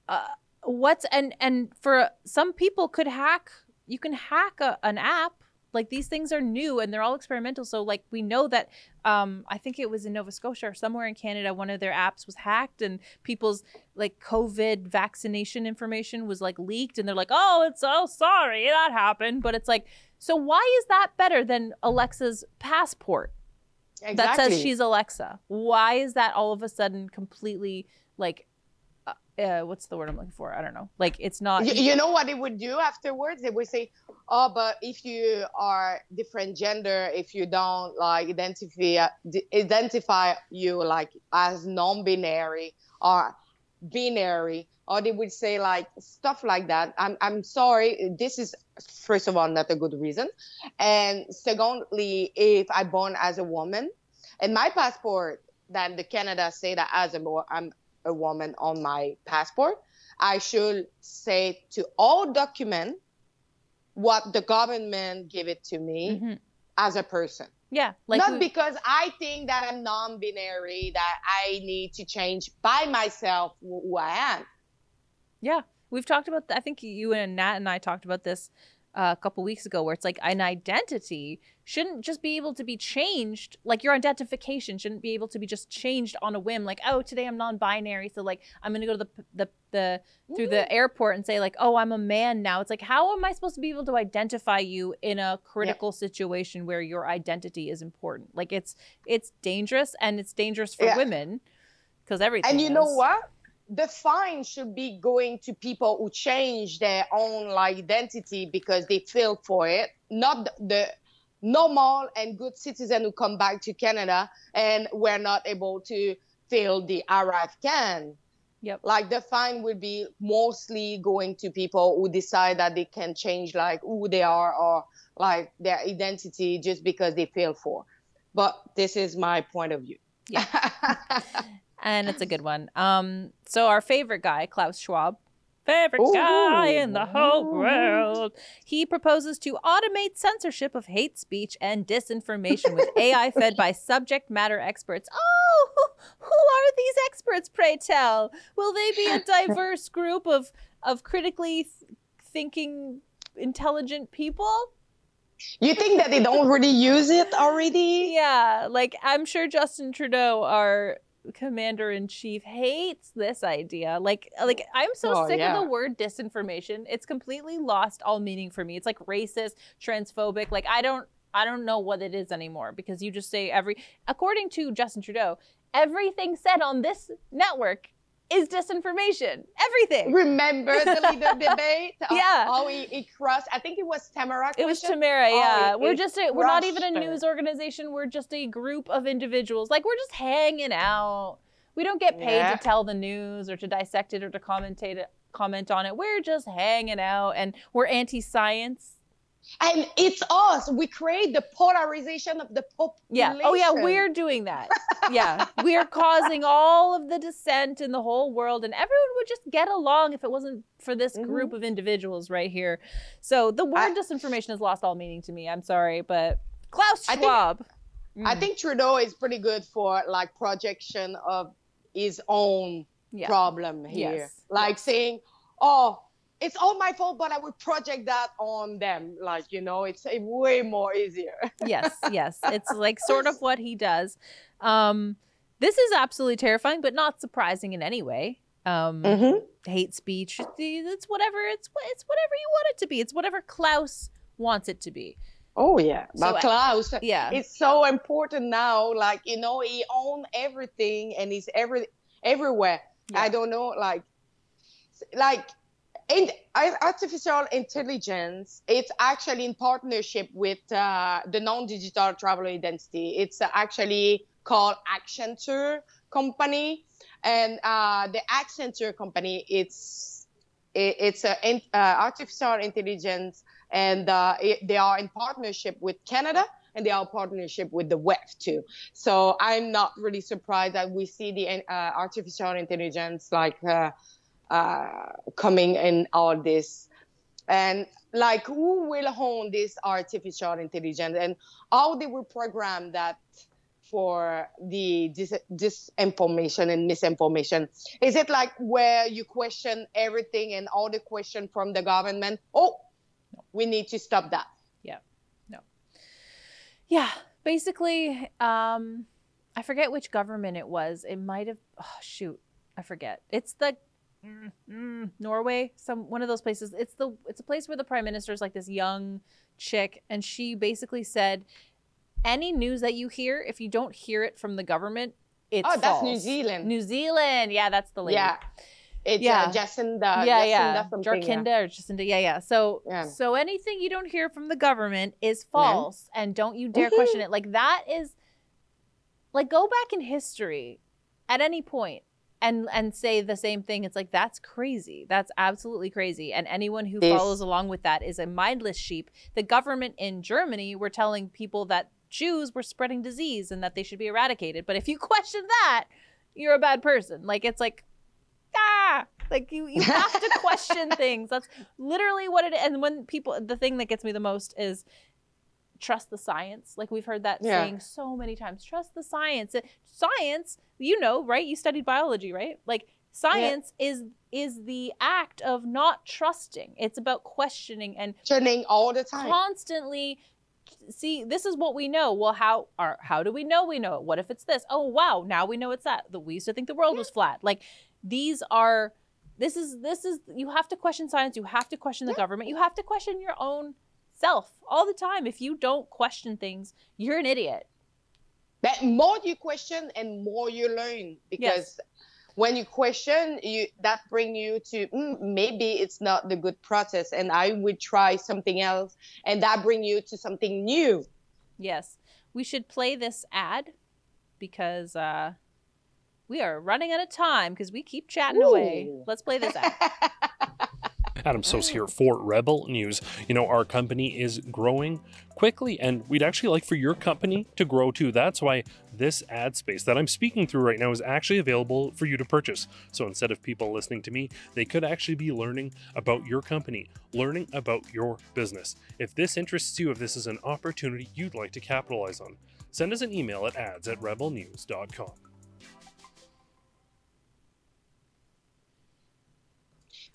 S1: uh what's and and for some people could hack you can hack a, an app like these things are new and they're all experimental. So like we know that um i think it was in nova scotia or somewhere in canada one of their apps was hacked and people's like covid vaccination information was like leaked and they're like oh it's oh sorry that happened. But it's like so why is that better than alexa's passport that says she's alexa? Why is that all of a sudden completely like uh, uh, what's the word i'm looking for i don't know like it's not
S2: you, you know what they would do afterwards? They would say, "Oh, but if you are different gender, if you don't like identify identify you like as non-binary or binary," or they would say like stuff like that. I'm I'm sorry. This is first of all not a good reason, and secondly, if I born as a woman, and my passport, then the Canada say that as a I'm a woman on my passport. I should say to all document what the government give it to me
S1: Mhm.
S2: as a person.
S1: yeah like
S2: Not
S1: we-
S2: because I think that I'm non-binary, that I need to change by myself who who I am.
S1: Yeah, we've talked about. I think you and Nat and I talked about this uh, a couple weeks ago, where it's like an identity shouldn't just be able to be changed. Like your identification shouldn't be able to be just changed on a whim. Like, oh, today I'm non-binary, so like I'm gonna go to the the the through the airport and say like, oh, I'm a man now. It's like, how am I supposed to be able to identify you in a critical situation where your identity is important? Like, it's it's dangerous and it's dangerous for
S2: Yeah.
S1: women because everything.
S2: And you know what? The fine should be going to people who change their own identity because they feel for it, not the- normal and good citizen who come back to Canada and were not able to fill the ArriveCan.
S1: Yep.
S2: Like the fine would be mostly going to people who decide that they can change like who they are or like their identity just because they feel for. But this is my point of view.
S1: Yeah. and it's a good one. Um, so our favorite guy, Klaus Schwab, favorite guy in the whole world, he proposes to automate censorship of hate speech and disinformation with AI fed by subject matter experts. Oh, who, who are these experts? Pray tell. Will they be a diverse group of of critically th- thinking intelligent people.
S2: You think that they don't really use it already?
S1: Yeah, like I'm sure Justin Trudeau, our commander in chief, hates this idea. Like, uh, like I'm so
S2: Oh,
S1: sick
S2: yeah.
S1: of the word disinformation. It's completely lost all meaning for me. It's like racist, transphobic. Like I don't, I don't know what it is anymore because you just say every. According to Justin Trudeau, everything said on this network is disinformation. Everything.
S2: Remember the leader debate? Uh,
S1: Yeah.
S2: How he, he crushed, I think it was Tamara.
S1: It was? Tamara, yeah.
S2: it-
S1: we're just a, we're not even a news organization. We're just a group of individuals. Like we're just hanging out. We don't get paid
S2: Yeah.
S1: to tell the news or to dissect it or to commentate it, comment on it. We're just hanging out and we're anti-science.
S2: And it's us. We create the polarization of the population.
S1: Yeah. Oh yeah, we're doing that. Yeah. we are causing all of the dissent in the whole world and everyone would just get along if it wasn't for this
S2: Mhm.
S1: group of individuals right here. So the word
S2: I-
S1: disinformation has lost all meaning to me. I'm sorry, but Klaus
S2: I think-
S1: Schwab.
S2: I
S1: Mm.
S2: think Trudeau is pretty good for like projection of his own
S1: Yeah.
S2: problem here.
S1: Yes.
S2: Like saying, oh, it's all my fault, but I would project that on them. Like, you know, it's uh, way more easier.
S1: yes, yes. It's like sort of what he does. Um, this is absolutely terrifying, but not surprising in any way. Um,
S2: Mm-hmm.
S1: Hate speech, it's whatever. It's it's whatever you want it to be. It's whatever Klaus wants it to be.
S2: Oh, yeah.
S1: So,
S2: But
S1: uh,
S2: Klaus,
S1: Yeah,
S2: it's so important now. Like, you know, he own everything and he's every everywhere.
S1: Yeah.
S2: I don't know, like, like in artificial intelligence. It's actually in partnership with uh, the non-digital travel identity. It's actually called Accenture company, and uh, the Accenture company. It's it, it's a in, uh, artificial intelligence, and uh, it, they are in partnership with Canada and they are partnership with the WEF too. So I'm not really surprised that we see the uh, artificial intelligence like uh, uh, coming in all this. And like who will own this artificial intelligence and how they will program that for the dis- disinformation and misinformation? Is it like where you question everything and all the question from the government? Oh, we need to stop that.
S1: Yeah. No. Yeah. Basically, um, I forget which government it was. It might have. Oh, shoot, I forget. It's the mm, mm, Norway, some one of those places. It's the it's a place where the prime minister is like this young chick, and she basically said, any news that you hear, if you don't hear it from the government, it's
S2: oh, that's New. Zealand.
S1: New Zealand, yeah, that's the lady.
S2: Yeah. It's
S1: Yeah.
S2: uh, Jacinda.
S1: yeah,
S2: Jacinda
S1: yeah,
S2: yeah.
S1: Or Jacinda, yeah, yeah. So,
S2: Yeah.
S1: so anything you don't hear from the government is false, and don't you dare question it. Like that is, like go back in history, at any point, and and say the same thing. It's like that's crazy. That's absolutely crazy. And anyone who follows along with that is a mindless sheep. The government in Germany were telling people that Jews were spreading disease and that they should be eradicated. But if you question that, you're a bad person. Like it's like ah like you you have to question things that's literally what it is and when people the thing that gets me the most is trust the science. Like we've heard that
S2: Yeah.
S1: saying so many times trust the science. Science you know right? You studied biology right? Like science is is the act of not trusting. It's about questioning and
S2: Turning all the time.
S1: constantly see this is what we know. Well how are how do we know we know it? What if it's this? Oh wow now we know it's that. The, we used to think the world was flat. Like these are this is this is you have to question science. You have to question the government. You have to question your own self all the time. If you don't question things you're an idiot.
S2: But more you question and more you learn because when you question, you that bring you to mm, maybe it's not the good process, and I would try something else, and that bring you to something new.
S1: yes. We should play this ad because uh we are running out of time because we keep chatting away. Let's play this ad
S6: Adam Soos here for Rebel News. You know, our company is growing quickly, and we'd actually like for your company to grow too. That's why this ad space that I'm speaking through right now is actually available for you to purchase. So instead of people listening to me, they could actually be learning about your company, learning about your business. If this interests you, if this is an opportunity you'd like to capitalize on, send us an email at ads at rebelnews.com.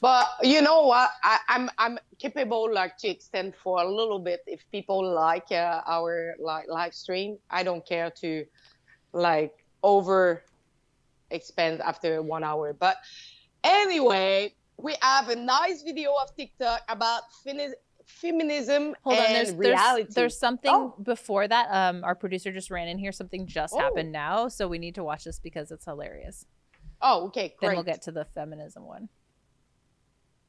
S2: But you know what? I, I'm I'm capable like to extend for a little bit if people like uh, our like live stream. I don't care to like over expand after one hour. But anyway, we have a nice video of TikTok about fini- feminism
S1: Hold
S2: and
S1: on, there's,
S2: reality.
S1: there's there's something
S2: Oh.
S1: before that. Um, our producer just ran in here. Something just
S2: Oh.
S1: happened now, so we need to watch this because it's hilarious.
S2: oh, okay,
S1: Then we'll get to the feminism one.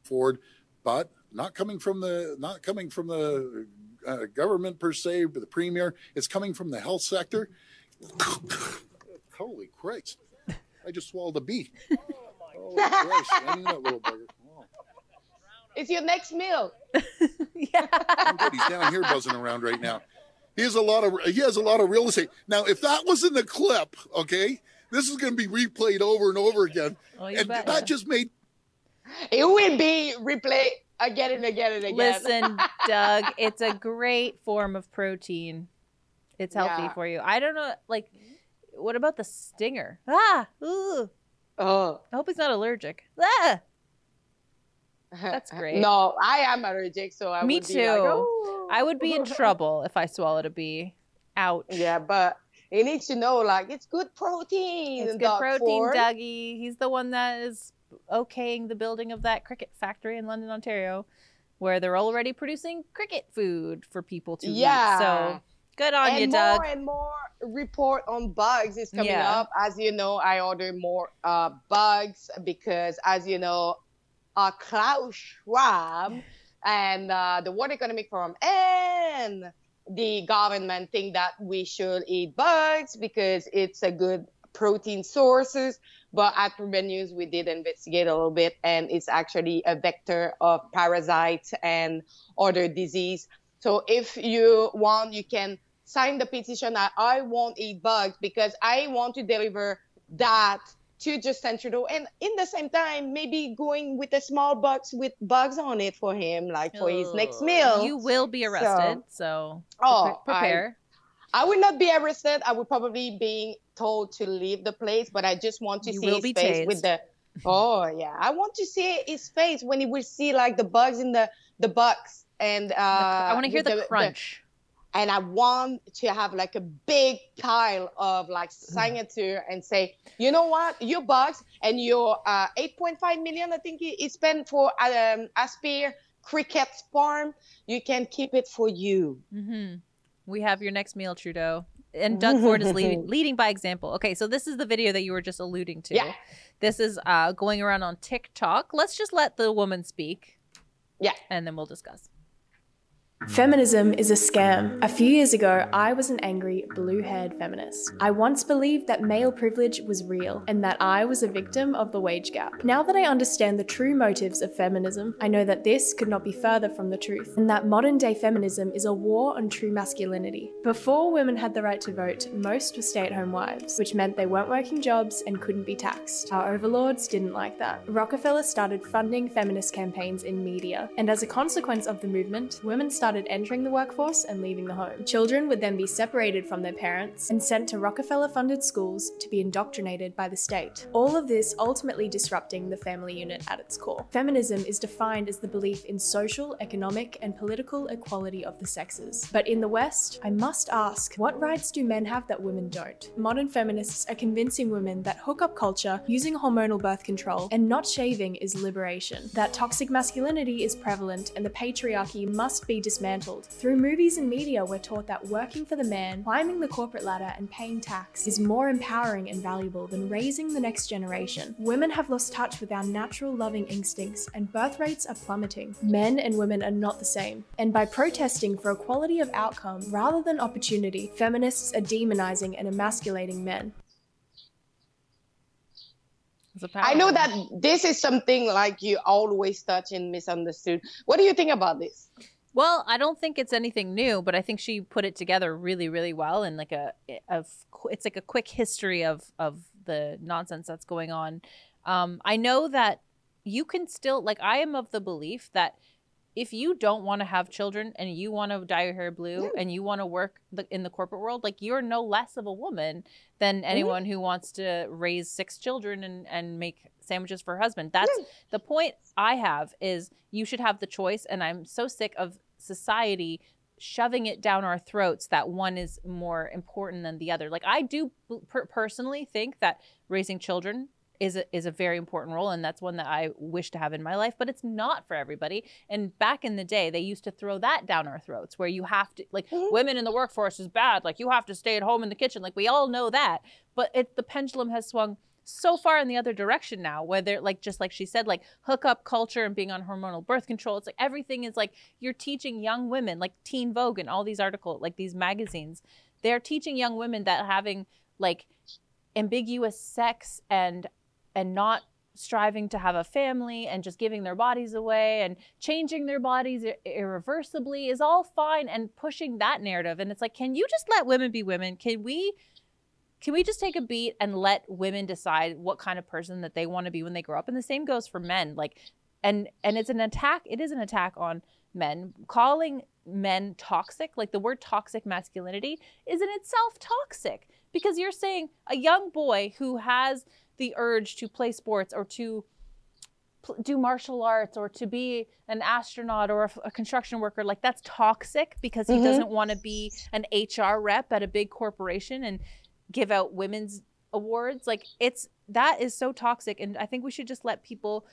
S7: Forward, but not coming from the not coming from the uh, government per se, but the premier. It's coming from the health sector. Holy Christ! I just swallowed a bee. Holy Christ! I mean that little bugger. Oh,
S2: It's your next meal.
S1: yeah.
S7: He's down here buzzing around right now. He has a lot of he has a lot of real estate. Now, if that was in the clip, okay, this is going to be replayed over and over again,
S1: Well, you
S7: and
S1: bet.
S7: that just made
S2: It will be replayed again and again and again.
S1: Listen, Doug, it's a great form of protein. It's healthy
S2: Yeah.
S1: for you. I don't know, like, what about the stinger? Ah, ooh.
S2: Oh.
S1: I hope he's not allergic. Ah, That's great.
S2: No, I am allergic, so I
S1: Me
S2: would be like,
S1: too.
S2: "Oh."
S1: I would be in trouble if I swallowed a bee. Ouch.
S2: Yeah, but you need to know like it's good protein.
S1: It's good protein,
S2: food.
S1: Dougie. He's the one that is okaying the building of that cricket factory in London, Ontario, where they're already producing cricket food for people to
S2: Yeah.
S1: eat. So good on
S2: and
S1: you,
S2: more and more report on bugs is coming
S1: Yeah.
S2: up. As you know, I order more uh, bugs because, as you know, uh, Klaus Schwab and uh, the World Economic Forum and the government think that we should eat bugs because it's a good protein sources. But at Urban News, we did investigate a little bit, and it's actually a vector of parasites and other disease. So if you want, you can sign the petition that I won't eat bugs because I want to deliver that to Justin Trudeau, and in the same time, maybe going with a small box with bugs on it for him, like for his oh,
S1: next
S2: meal.
S1: You will be arrested, so,
S2: Oh,
S1: pre-
S2: I-
S1: prepare.
S2: I would not be arrested. I would probably be told to leave the place, but I just want to
S1: You
S2: see his face with the. Oh yeah, I want to see his face when he will see like the bugs in the the box and uh.
S1: I want to hear
S2: with
S1: the, crunch.
S2: and I want to have like a big pile of like signature and say, you know what, your bugs and your uh, 8.5 million, I think he he spent for um, Aspire Cricket Farm, you can keep it for you.
S1: Mm-hmm. We have your next meal, Trudeau. And Doug Ford is leading, leading by example. Okay, so this is the video that you were just alluding to.
S2: Yeah.
S1: This is uh, going around on TikTok. Let's just let the woman speak.
S2: Yeah.
S1: And then we'll discuss.
S8: Feminism is a scam. A few years ago, I was an angry, blue haired feminist. I once believed that male privilege was real and that I was a victim of the wage gap. Now that I understand the true motives of feminism, I know that this could not be further from the truth, and that modern day feminism is a war on true masculinity. Before women had the right to vote, most were stay at home wives, which meant they weren't working jobs and couldn't be taxed. Our overlords didn't like that. Rockefeller started funding feminist campaigns in media, and as a consequence of the movement, women started entering the workforce and leaving the home. Children would then be separated from their parents and sent to Rockefeller funded schools to be indoctrinated by the state. All of this ultimately disrupting the family unit at its core. Feminism is defined as the belief in social, economic, and political equality of the sexes. But in the West, I must ask what rights do men have that women don't? Modern feminists are convincing women that hookup culture, using hormonal birth control, and not shaving is liberation, that toxic masculinity is prevalent and the patriarchy must be dismantled. Through movies and media, we're taught that working for the man, climbing the corporate ladder, and paying tax is more empowering and valuable than raising the next generation. Women have lost touch with our natural loving instincts, and birth rates are plummeting. Men and women are not the same. And by protesting for equality of outcome rather than opportunity, feminists are demonizing and emasculating men.
S2: I know that this is something like you always touch and misunderstood. What do you think about this?
S1: Well, I don't think it's anything new, but I think she put it together really, really well and like a of it's like a quick history of of the nonsense that's going on. Um, I know that you can still like I am of the belief that if you don't want to have children and you want to dye your hair blue
S2: Yeah.
S1: and you want to work the, in the corporate world, like you're no less of a woman than anyone who wants to raise six children and, and make sandwiches for her husband. That's
S2: Yeah.
S1: the point I have is you should have the choice. And I'm so sick of society shoving it down our throats that one is more important than the other. Like I do per- personally think that raising children is a, is a very important role and that's one that I wish to have in my life, but it's not for everybody. And back in the day, they used to throw that down our throats where you have to like
S2: Mhm.
S1: women in the workforce is bad, like you have to stay at home in the kitchen. Like we all know that. But it the pendulum has swung so far in the other direction now whether like just like she said like hookup culture and being on hormonal birth control it's like everything is like you're teaching young women like teen vogue and all these articles like these magazines they're teaching young women that having like ambiguous sex and and not striving to have a family and just giving their bodies away and changing their bodies ir- irreversibly is all fine and pushing that narrative. And it's like can you just let women be women? Can we can we just take a beat and let women decide what kind of person that they want to be when they grow up and the same goes for men like and and it's an attack it is an attack on men calling men toxic like the word toxic masculinity is in itself toxic because you're saying a young boy who has the urge to play sports or to pl- do martial arts or to be an astronaut or a construction worker like that's toxic because he
S2: Mhm.
S1: doesn't want to be an HR rep at a big corporation and give out women's awards like it's that is so toxic and I think we should just let people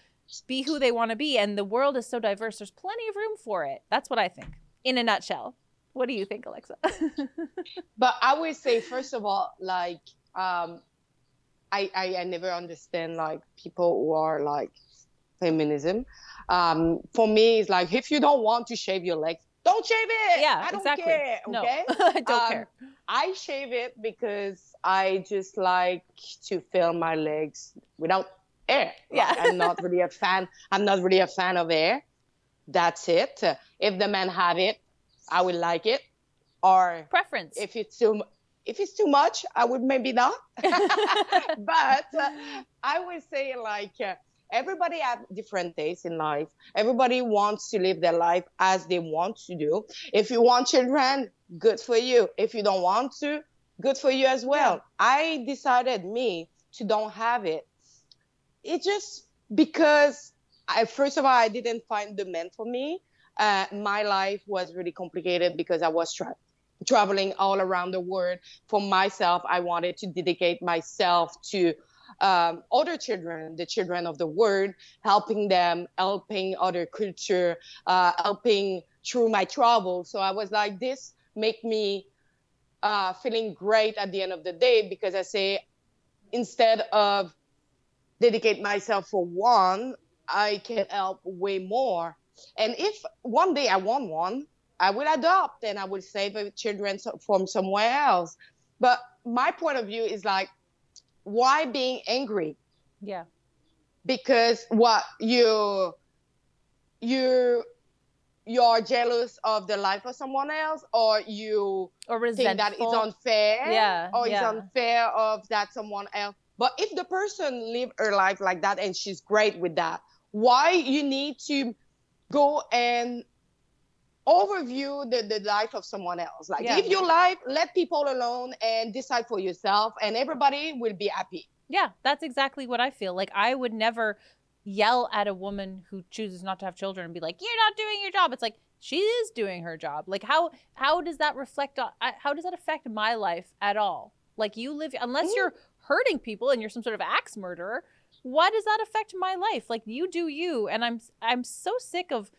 S1: be who they want to be and the world is so diverse there's plenty of room for it. That's what I think in a nutshell. What do you think Alexa?
S2: But I would say, first of all, like, um, I, I, I never understand like people who are like feminism. Um, for me, it's like if you don't want to shave your legs, don't shave it.
S1: yeah
S2: I don't
S1: exactly
S2: care.
S1: no
S2: Okay.
S1: I don't
S2: Um,
S1: care
S2: I shave it because I just like to feel my legs without air. Like,
S1: Yeah.
S2: I'm not really a fan. I'm not really a fan of air. That's it. If the men have it, I will like it. Or
S1: preference
S2: if it's too if it's too much, I would maybe not. but uh, I would say like uh, everybody have different tastes in life. Everybody wants to live their life as they want to do. If you want children, good for you. If you don't want to, good for you as well. I decided me to don't have it. It just because I first of all I didn't find the man for me. Uh, my life was really complicated because I was tra- traveling all around the world for myself. I wanted to dedicate myself to um, other children, the children of the world, helping them, helping other culture, uh, helping through my travel. So I was like, this make me uh, feeling great at the end of the day because I say, instead of dedicate myself for one, I can help way more. And if one day I want one, I will adopt and I will save the children from somewhere else. But my point of view is like, why being angry?
S1: yeah
S2: Because what you you you're jealous of the life of someone else, or you
S1: or
S2: think that it's unfair,
S1: Yeah,
S2: or
S1: yeah.
S2: it's unfair of that someone else. But if the person live her life like that and she's great with that, why you need to go and overview the, the life of someone else? Like
S1: Yeah.
S2: live your life, let people alone and decide for yourself and everybody will be happy.
S1: Yeah, that's exactly what I feel. Like I would never yell at a woman who chooses not to have children and be like, "You're not doing your job." It's like she is doing her job. Like how how does that reflect on how does that affect my life at all? Like you live unless
S2: Mm.
S1: you're hurting people and you're some sort of axe murderer, why does that affect my life? Like you do you and I'm I'm so sick of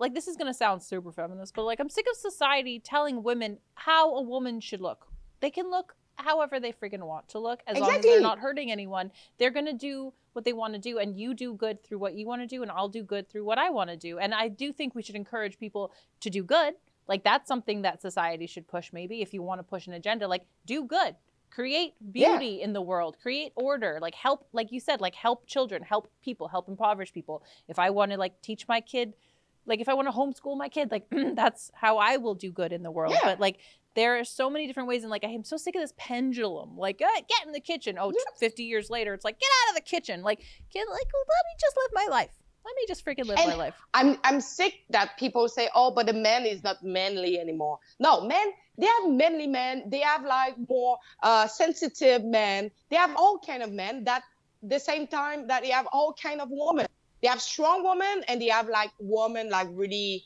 S1: like this is going to sound super feminist, but like I'm sick of society telling women how a woman should look. They can look however they freaking want to look as long as they're not hurting anyone. They're going to do what they want to do and you do good through what you want to do and I'll do good through what I want to do. And I do think we should encourage people to do good. Like that's something that society should push maybe if you want to push an agenda like do good. Create
S2: Yeah.
S1: beauty in the world, create order, like help like you said, like help children, help people, help impoverished people. If I want to like teach my kid like if I want to homeschool my kid, like that's how I will do good in the world.
S2: Yeah.
S1: But like there are so many different ways and like I'm so sick of this pendulum. Like, uh, get in the kitchen. Oh,
S2: Yeah.
S1: 50 years later, it's like, get out of the kitchen. Like, kid, like, let me just live my life. Let me just freaking live
S2: And
S1: my life.
S2: I'm I'm sick that people say, oh, but the man is not manly anymore. No, men, they have manly men. They have like more uh, sensitive men. They have all kind of men. That the same time that they have all kind of women. They have strong women and they have like women like really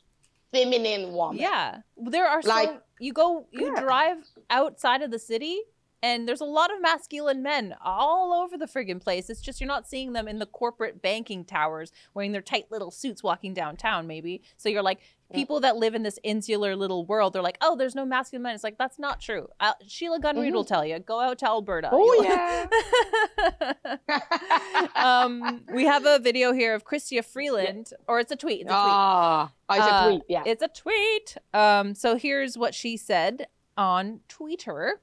S2: feminine women.
S1: Yeah, there are
S2: Like-
S1: so you go you
S2: Yeah.
S1: drive outside of the city and there's a lot of masculine men all over the friggin' place. It's just you're not seeing them in the corporate banking towers wearing their tight little suits walking downtown, maybe. So you're like people that live in this insular little world. They're like, oh, there's no masculine men. It's like that's not true. Uh, Sheila Gunn Reid will tell you. Go out to Alberta.
S2: Oh yeah.
S1: um, we have a video here of Chrystia Freeland, or it's a tweet. It's a tweet.
S2: Ah, oh, it's a
S1: Uh,
S2: tweet. Yeah.
S1: It's a tweet. Um, so here's what she said on Twitter.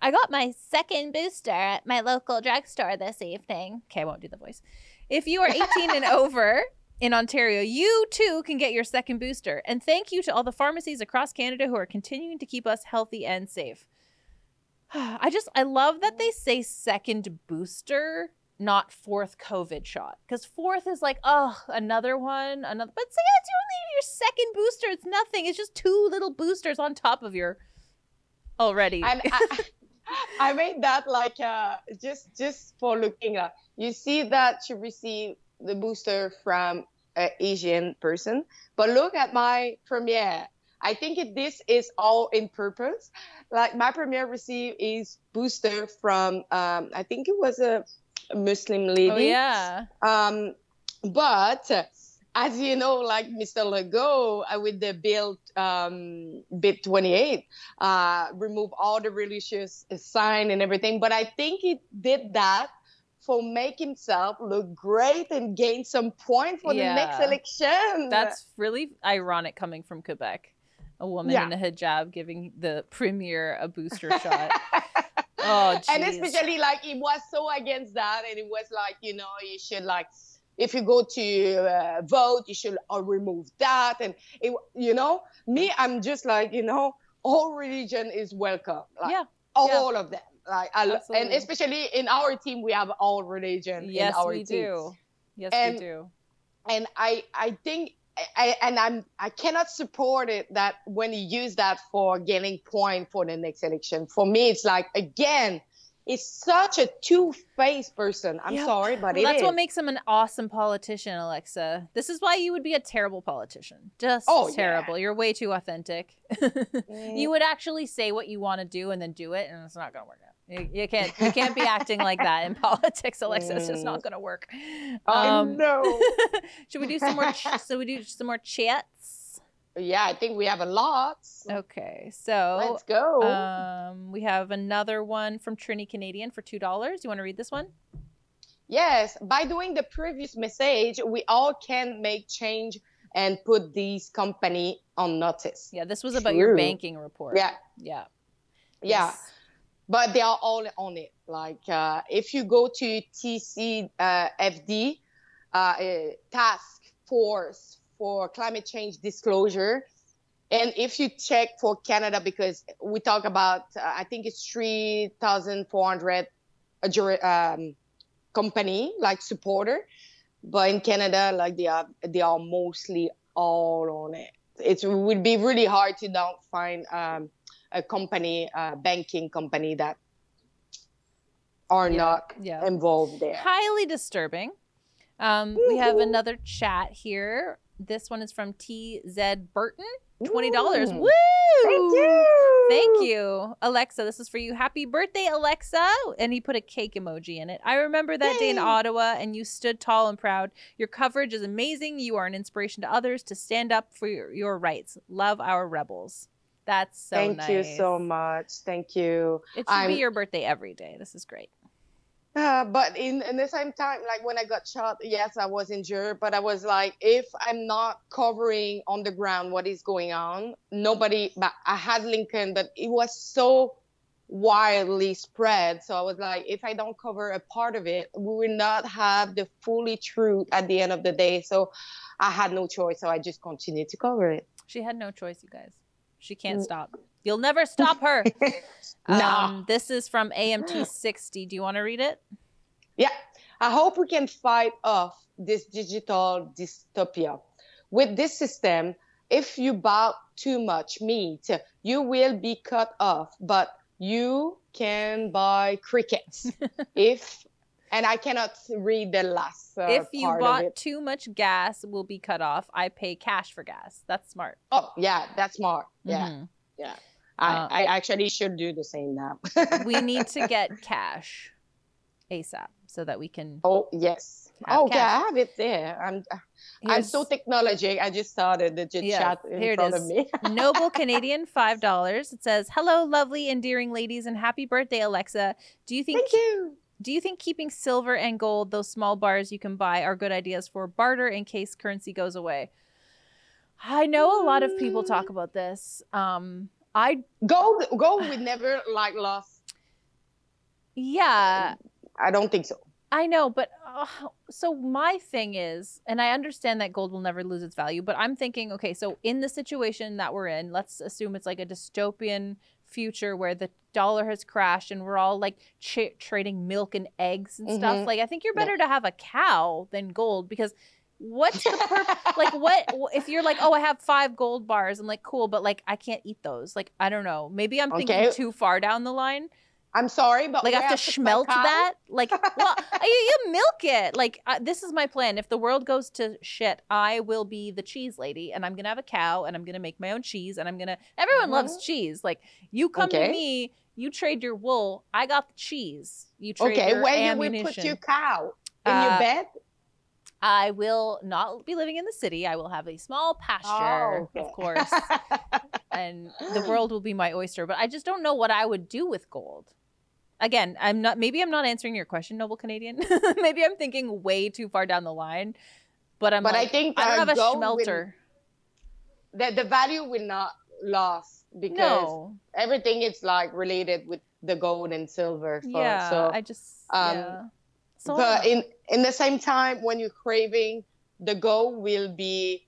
S1: I got my second booster at my local drugstore this evening. Okay, I won't do the voice. If you are 18 and over in Ontario, you too can get your second booster. And thank you to all the pharmacies across Canada who are continuing to keep us healthy and safe. I just, I love that they say second booster, not fourth COVID shot. Because fourth is like, oh, another one, another. But say it's only your second booster. It's nothing. It's just two little boosters on top of your already.
S2: and I, I made that like uh, just just for looking at. You see that she received the booster from an Asian person, but look at my premiere. I think it, this is all in purpose. Like my premiere received is booster from um, I think it was a Muslim lady.
S1: oh, yeah.
S2: Um, but as you know, like Mr. Legault uh, with the bill um, bit 28, uh, remove all the religious sign and everything. But I think he did that for make himself look great and gain some point for the next election.
S1: That's really ironic coming from Quebec. A woman
S2: Yeah.
S1: in a hijab giving the premier a booster shot. Oh,
S2: and especially like he was so against that and it was like you know you should like if you go to uh, vote you should uh, remove that and it, you know me i'm just like you know all religion is welcome like,
S1: Yeah,
S2: all of them like I, and especially in our team we have all religion
S1: Yes,
S2: in our
S1: we
S2: team
S1: do. Yes,
S2: And-
S1: we do.
S2: and I I think I, and I'm I cannot support it that when you use that for getting point for the next election. For me, it's like again, it's such a two-faced person. I'm
S1: Yep.
S2: sorry, but
S1: Well, that's what makes him an awesome politician, Alexa. This is why you would be a terrible politician. Just
S2: Oh, yeah.
S1: terrible. You're way too authentic. you would actually say what you want to do and then do it, and it's not going to work out. You, you can't. You can't be acting like that in politics, Alexa. It's just not going to work.
S2: I
S1: Um,
S2: know.
S1: should we do some more? Ch- so we do some more chats.
S2: Yeah, I think we have a lot.
S1: Okay, so
S2: Let's go.
S1: um, we have another one from Trini Canadian for two dollars. You want to read this one?
S2: Yes, by doing the previous message, we all can make change and put these company on notice.
S1: Yeah, this was about your banking report.
S2: Yeah,
S1: yeah,
S2: yeah.
S1: Yes.
S2: but they are all on it. Like uh, if you go to TCFD, uh, uh, Task Force for Climate Change Disclosure, and if you check for Canada, because we talk about, uh, I think it's three thousand four hundred um, company like supporter, but in Canada, like they are they are mostly all on it. It would be really hard to not find. Um, a company, a banking company that are
S1: Yeah,
S2: not
S1: yeah.
S2: involved there.
S1: highly disturbing. Um, we have another chat here. This one is from TZ Burton. Twenty dollars. Woo!
S2: Thank you.
S1: Thank you, Alexa. This is for you. Happy birthday, Alexa! And he put a cake emoji in it. I remember that day in Ottawa, and you stood tall and proud. Your coverage is amazing. You are an inspiration to others to stand up for your, your rights. Love our rebels. That's so
S2: Thank
S1: nice.
S2: you so much. Thank you.
S1: It should
S2: I'm-
S1: be your birthday every day. This is great.
S2: Uh, but in, in the same time, like when I got shot, yes, I was injured, but I was like, if I'm not covering on the ground what is going on, nobody, but I had Lincoln, but it was so widely spread. So I was like, if I don't cover a part of it, we will not have the fully truth at the end of the day. So I had no choice. So I just continued to cover it.
S1: She had no choice, you guys. She
S2: Mm.
S1: can't stop. You'll never stop her.
S2: Nah.
S1: um, this is from AMT 60. Do you want to read it?
S2: Yeah. I hope we can fight off this digital dystopia. With this system, if you buy too much meat, you will be cut off, but you can buy crickets. if and I cannot read the last. Uh,
S1: if you bought
S2: it.
S1: too much gas, will be cut off. I pay cash for gas. That's smart.
S2: oh yeah, that's smart. Yeah,
S1: Mhm.
S2: yeah. I,
S1: Uh,
S2: I actually should do the same now.
S1: we need to get cash ASAP so that we can.
S2: Oh yes. Oh yeah. I have it there. I'm I'm so technologic. I just started the chit
S1: Yeah,
S2: chat in
S1: here it
S2: front
S1: is.
S2: of me.
S1: Noble Canadian, five dollars. It says, "Hello, lovely, endearing ladies, and happy birthday, Alexa. Do you think
S2: Thank you.
S1: Do you think keeping silver and gold, those small bars you can buy, are good ideas for barter in case currency goes away?" I know a lot of people talk about this. Um, I
S2: Gold gold would never like lost.
S1: yeah,
S2: I don't think so.
S1: I know, but uh, so my thing is, and I understand that gold will never lose its value, but I'm thinking, okay, so in the situation that we're in, let's assume it's like a dystopian future where the dollar has crashed and we're all like ch- trading milk and eggs and stuff.
S2: Mhm.
S1: Like, I think you're
S2: Yeah.
S1: better to have a cow than gold because what's the purpose? like, what if you're like, oh, I have five gold bars? I'm like, cool, but like, I can't eat those. Like, I don't know. Maybe I'm thinking
S2: Okay.
S1: too far down the line
S2: I'm sorry, but
S1: like I have to schmelt that. Like, well, you, you milk it. Like, uh, this is my plan. If the world goes to shit, I will be the cheese lady, and I'm gonna have a cow, and I'm gonna make my own cheese, and I'm gonna. Everyone loves
S2: Mhm.
S1: cheese. Like, you come
S2: Okay.
S1: to me, you trade your wool, I got the cheese. You trade
S2: Okay,
S1: your
S2: where you
S1: ammunition.
S2: will put your cow in
S1: Uh,
S2: your bed?
S1: I will not be living in the city. I will have a small pasture,
S2: Oh, okay.
S1: of course, and the world will be my oyster. But I just don't know what I would do with gold. Again, I'm not. Maybe I'm not answering your question, noble Canadian. maybe I'm thinking way too far down the line. But I'm.
S2: But I think
S1: I don't have a
S2: will- the the value will not last because
S1: No.
S2: everything is like related with the gold and silver. So,
S1: Yeah.
S2: so
S1: I just.
S2: um,
S1: yeah. So
S2: but in in the same time when you're craving the gold will be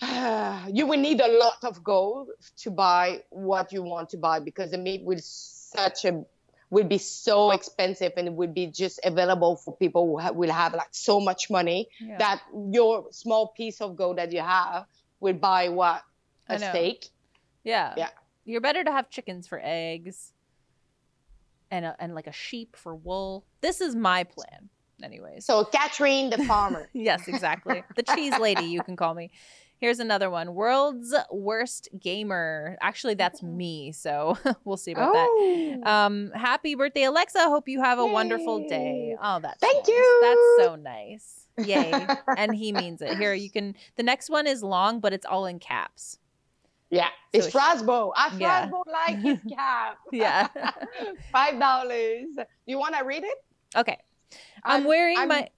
S2: you will need a lot of gold to buy what you want to buy because the meat will such a will be so expensive and it would be just available for people who ha- will have like so much money
S1: Yeah.
S2: that your small piece of gold that you have will buy what a steak
S1: Yeah.
S2: Yeah.
S1: You're better to have chickens for eggs and a, and like a sheep for wool. This is my plan anyways.
S2: so Catherine the farmer
S1: yes, exactly. the cheese lady you can call me. Here's another one. World's worst gamer. Actually, that's me, so we'll see about that.
S2: oh
S1: Um, happy birthday, Alexa. Hope you have a wonderful day. Oh, that's
S2: Thank
S1: nice.
S2: you.
S1: That's so nice. Yay. and he means it. Here, you can the next one is long, but it's all in caps.
S2: yeah
S1: So
S2: it's Strasbourg I
S1: Yeah.
S2: Strasbourg like his cap
S1: Yeah.
S2: Five dollars. You want to read it?
S1: Okay. I'm,
S2: I'm-
S1: wearing
S2: I'm-
S1: my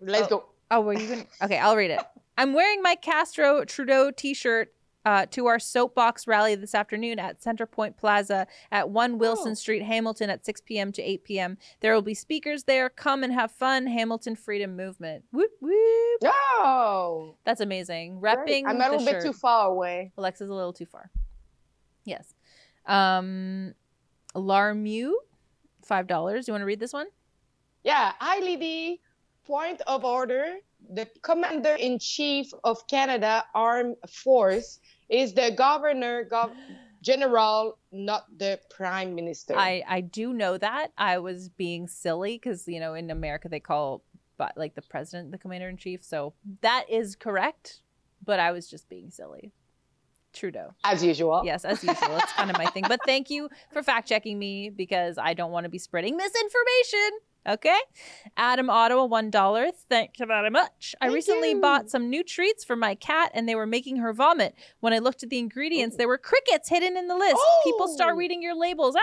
S2: Let's go.
S1: Oh, were you going to Okay, I'll read it. I'm wearing my Castro Trudeau t-shirt uh, to our soapbox rally this afternoon at Center Point Plaza at 1 Wilson
S2: Oh.
S1: Street, Hamilton at 6 p.m. to 8 p.m. There will be speakers there. Come and have fun. Hamilton Freedom Movement. Whoop, whoop.
S2: No.
S1: That's amazing. Repping
S2: I'm a little bit
S1: shirt.
S2: too far away.
S1: Alexa's a little too far. Yes. Um, Larmu, $5. You want to read this one?
S2: Yeah. Hi, Lady. Point of order. The Commander in Chief of Canada Armed Force is the Governor Gov- General, not the Prime Minister.
S1: I I do know that. I was being silly because you know in America they call but like the president the commander in chief. So that is correct, but I was just being silly. Trudeau.
S2: as usual.
S1: Yes, as usual. That's kind of my thing. But thank you for fact checking me because I don't want to be spreading misinformation. Okay. Adam Ottawa, $1. Thank you very much. I recently
S2: you.
S1: bought some new treats for my cat and they were making her vomit. When I looked at the ingredients, there were crickets hidden in the list. People start
S2: Oh.
S1: reading your labels. Ah!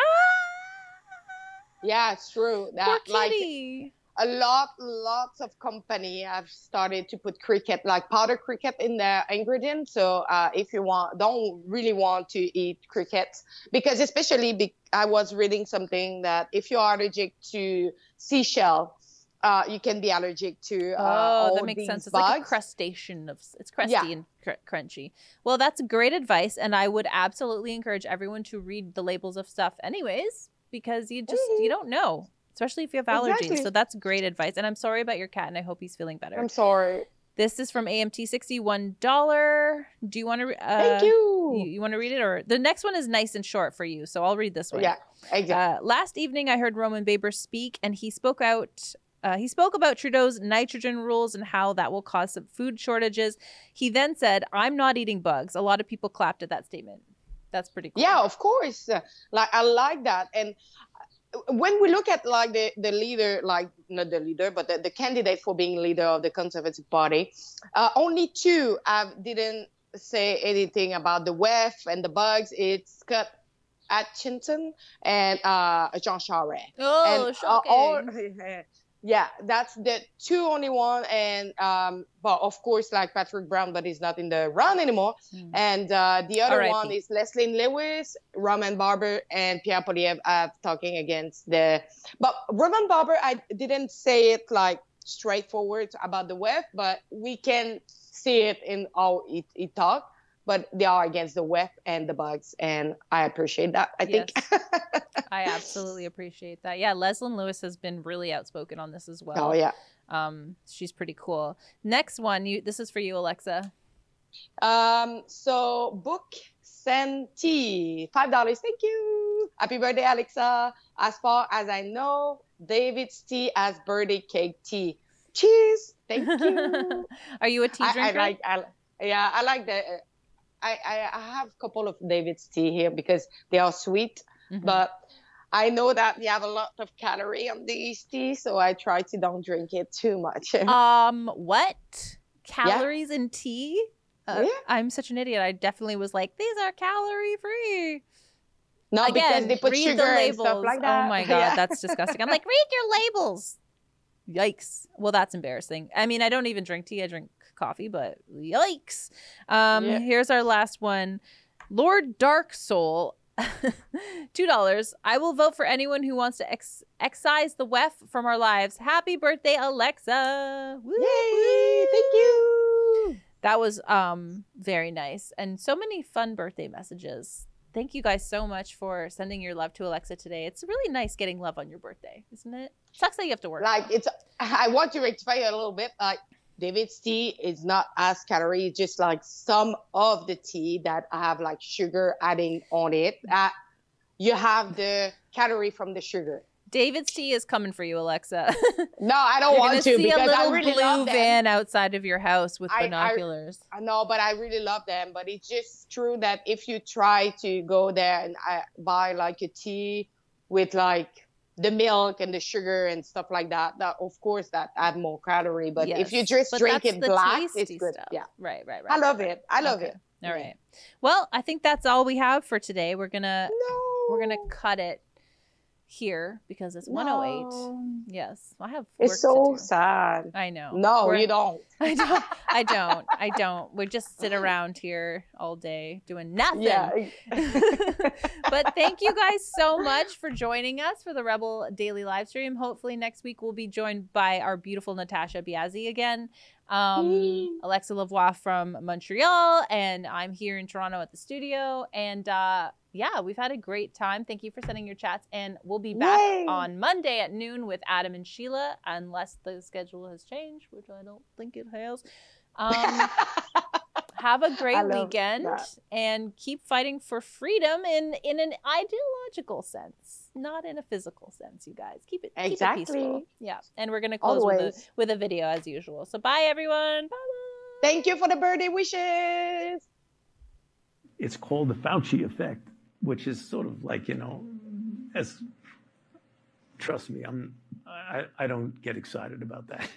S2: Yeah, it's true.
S1: Poor
S2: That like
S1: kitty.
S2: A lot, lots of company have started to put cricket, like powder cricket, in their ingredients. So uh, if you want, don't really want to eat crickets, because especially be- I was reading something that if you're allergic to seashell, uh, you can be allergic to. Uh,
S1: oh, that makes sense. It's like a crustacean of it's crusty
S2: Yeah.
S1: and cr- crunchy. Well, that's great advice, and I would absolutely encourage everyone to read the labels of stuff, anyways, because you just
S2: Mm-hmm.
S1: you don't know. Especially if you have allergies.
S2: Exactly.
S1: So that's great advice. And I'm sorry about your cat, and I hope he's feeling better.
S2: I'm sorry.
S1: This is from AMT, sixty-one dollar. Do you want to? Uh,
S2: Thank you.
S1: You, you want to read it, or the next one is nice and short for you, so I'll read this one.
S2: Yeah, exactly.
S1: Uh, last evening, I heard Roman Baber speak, and he spoke out. Uh, he spoke about Trudeau's nitrogen rules and how that will cause some food shortages. He then said, "I'm not eating bugs." A lot of people clapped at that statement. That's pretty cool.
S2: Yeah, of course. Like I like that. And when we look at like the, the leader, like not the leader, but the, the candidate for being leader of the Conservative Party, uh, only two have didn't say anything about the WEF and the bugs. It's Scott Aitchison and uh, Jean Charest.
S1: Oh,
S2: and, uh,
S1: shocking.
S2: all- yeah, that's the two only one, and um, but of course, like Patrick Brown, but he's not in the run anymore.
S1: Hmm.
S2: And uh, the other one is Leslyn Lewis, Roman Baber, and Pierre Poilievre uh, talking against the. But Roman Baber, I didn't say it like straightforward about the web, but we can see it in how it, it talk. But they are against the WEF and the bugs, and I appreciate that. I think.
S1: I absolutely appreciate that. Yeah, Leslyn Lewis has been really outspoken on this as well.
S2: oh yeah.
S1: Um, she's pretty cool. Next one, you this is for you, Alexa.
S2: Um, so book Senti, five dollars. Thank you. Happy birthday, Alexa. As far as I know, David's tea as birthday cake tea. Cheers. Thank you.
S1: Are you a tea
S2: I, I
S1: drinker?
S2: like. I, yeah, I like the. I, I have a couple of David's tea here because they are sweet,
S1: Mhm.
S2: but I know that they have a lot of calorie on these tea, so I try to don't drink it too much.
S1: um, what calories in tea? Uh,
S2: Yeah.
S1: I'm such an idiot. I definitely was like, these are calorie free.
S2: no,
S1: Again,
S2: because they put
S1: read
S2: sugar
S1: the
S2: and
S1: labels.
S2: stuff like that.
S1: Oh my god,
S2: Yeah.
S1: that's disgusting. I'm like, read your labels. Yikes. Well, that's embarrassing. I mean, I don't even drink tea. I drink coffee, but yikes. Um,
S2: Yeah.
S1: here's our last one. Lord Dark Soul. Two dollars. I will vote for anyone who wants to ex- excise the WEF from our lives. Happy birthday, Alexa! Woo,
S2: Yay! Thank you.
S1: that was um very nice and so many fun birthday messages. Thank you guys so much for sending your love to Alexa today. It's really nice getting love on your birthday, isn't it? Sucks that you have to work.
S2: Like it's, I want to rectify it a little bit. Like David's tea is not as calorie, it's just like some of the tea that I have like sugar adding on it. Uh, you have the calorie from the sugar.
S1: David's tea is coming for you, Alexa.
S2: No, I don't
S1: You're
S2: want to
S1: see
S2: because
S1: a little
S2: I really
S1: blue
S2: love them.
S1: van outside of your house with
S2: I- I-
S1: binoculars.
S2: I know, but I really love them. But it's just true that if you try to go there and uh, buy like a tea with like the milk and the sugar and stuff like that, that of course that add more calorie. But if you just
S1: But
S2: drink it black, it's good.
S1: stuff.
S2: Yeah,
S1: Right, right, right.
S2: I love
S1: right,
S2: it. I love
S1: Okay.
S2: it.
S1: All right. Well, I think that's all we have for today. We're gonna
S2: No,
S1: we're gonna cut it here because it's 108.
S2: No.
S1: Yes, I have.
S2: It's so sad.
S1: I know.
S2: No,
S1: We're-
S2: you don't.
S1: I don't. I don't. I don't. We just sit around here all day doing nothing.
S2: Yeah.
S1: but thank you guys so much for joining us for the Rebel Daily live stream. Hopefully next week we'll be joined by our beautiful Natasha Biazzi again. Um. Alexa Lavoie from Montreal, and I'm here in Toronto at the studio. And uh, yeah, we've had a great time. Thank you for sending your chats, and we'll be back
S2: Yay.
S1: on Monday at noon with Adam and Sheila, unless the schedule has changed, which I don't think it has. Um, have a great weekend
S2: that.
S1: and keep fighting for freedom in in an ideological sense, not in a physical sense. You guys keep it keep it peaceful.
S2: Exactly.
S1: Yeah, and we're gonna close with a with a video as usual. So bye everyone. Bye bye.
S2: Thank you for the birthday wishes.
S9: it's called the Fauci effect, which is sort of like, you know, as trust me, I'm I, I don't get excited about that.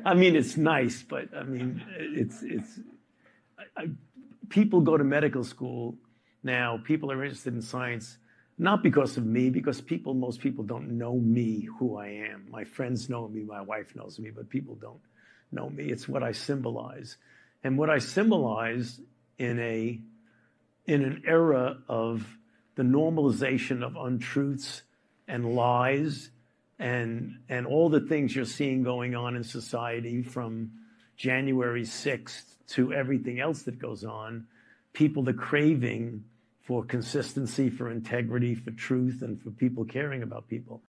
S9: I mean, it's nice, but I mean, it's it's I, I, people go to medical school now. People are interested in science not because of me, because people most people don't know me, who I am. My friends know me, my wife knows me, but people don't know me. It's what I symbolize, and what I symbolize in a in an era of the normalization of untruths and lies and and all the things you're seeing going on in society from January 6th to everything else that goes on people the craving for consistency for integrity for truth and for people caring about people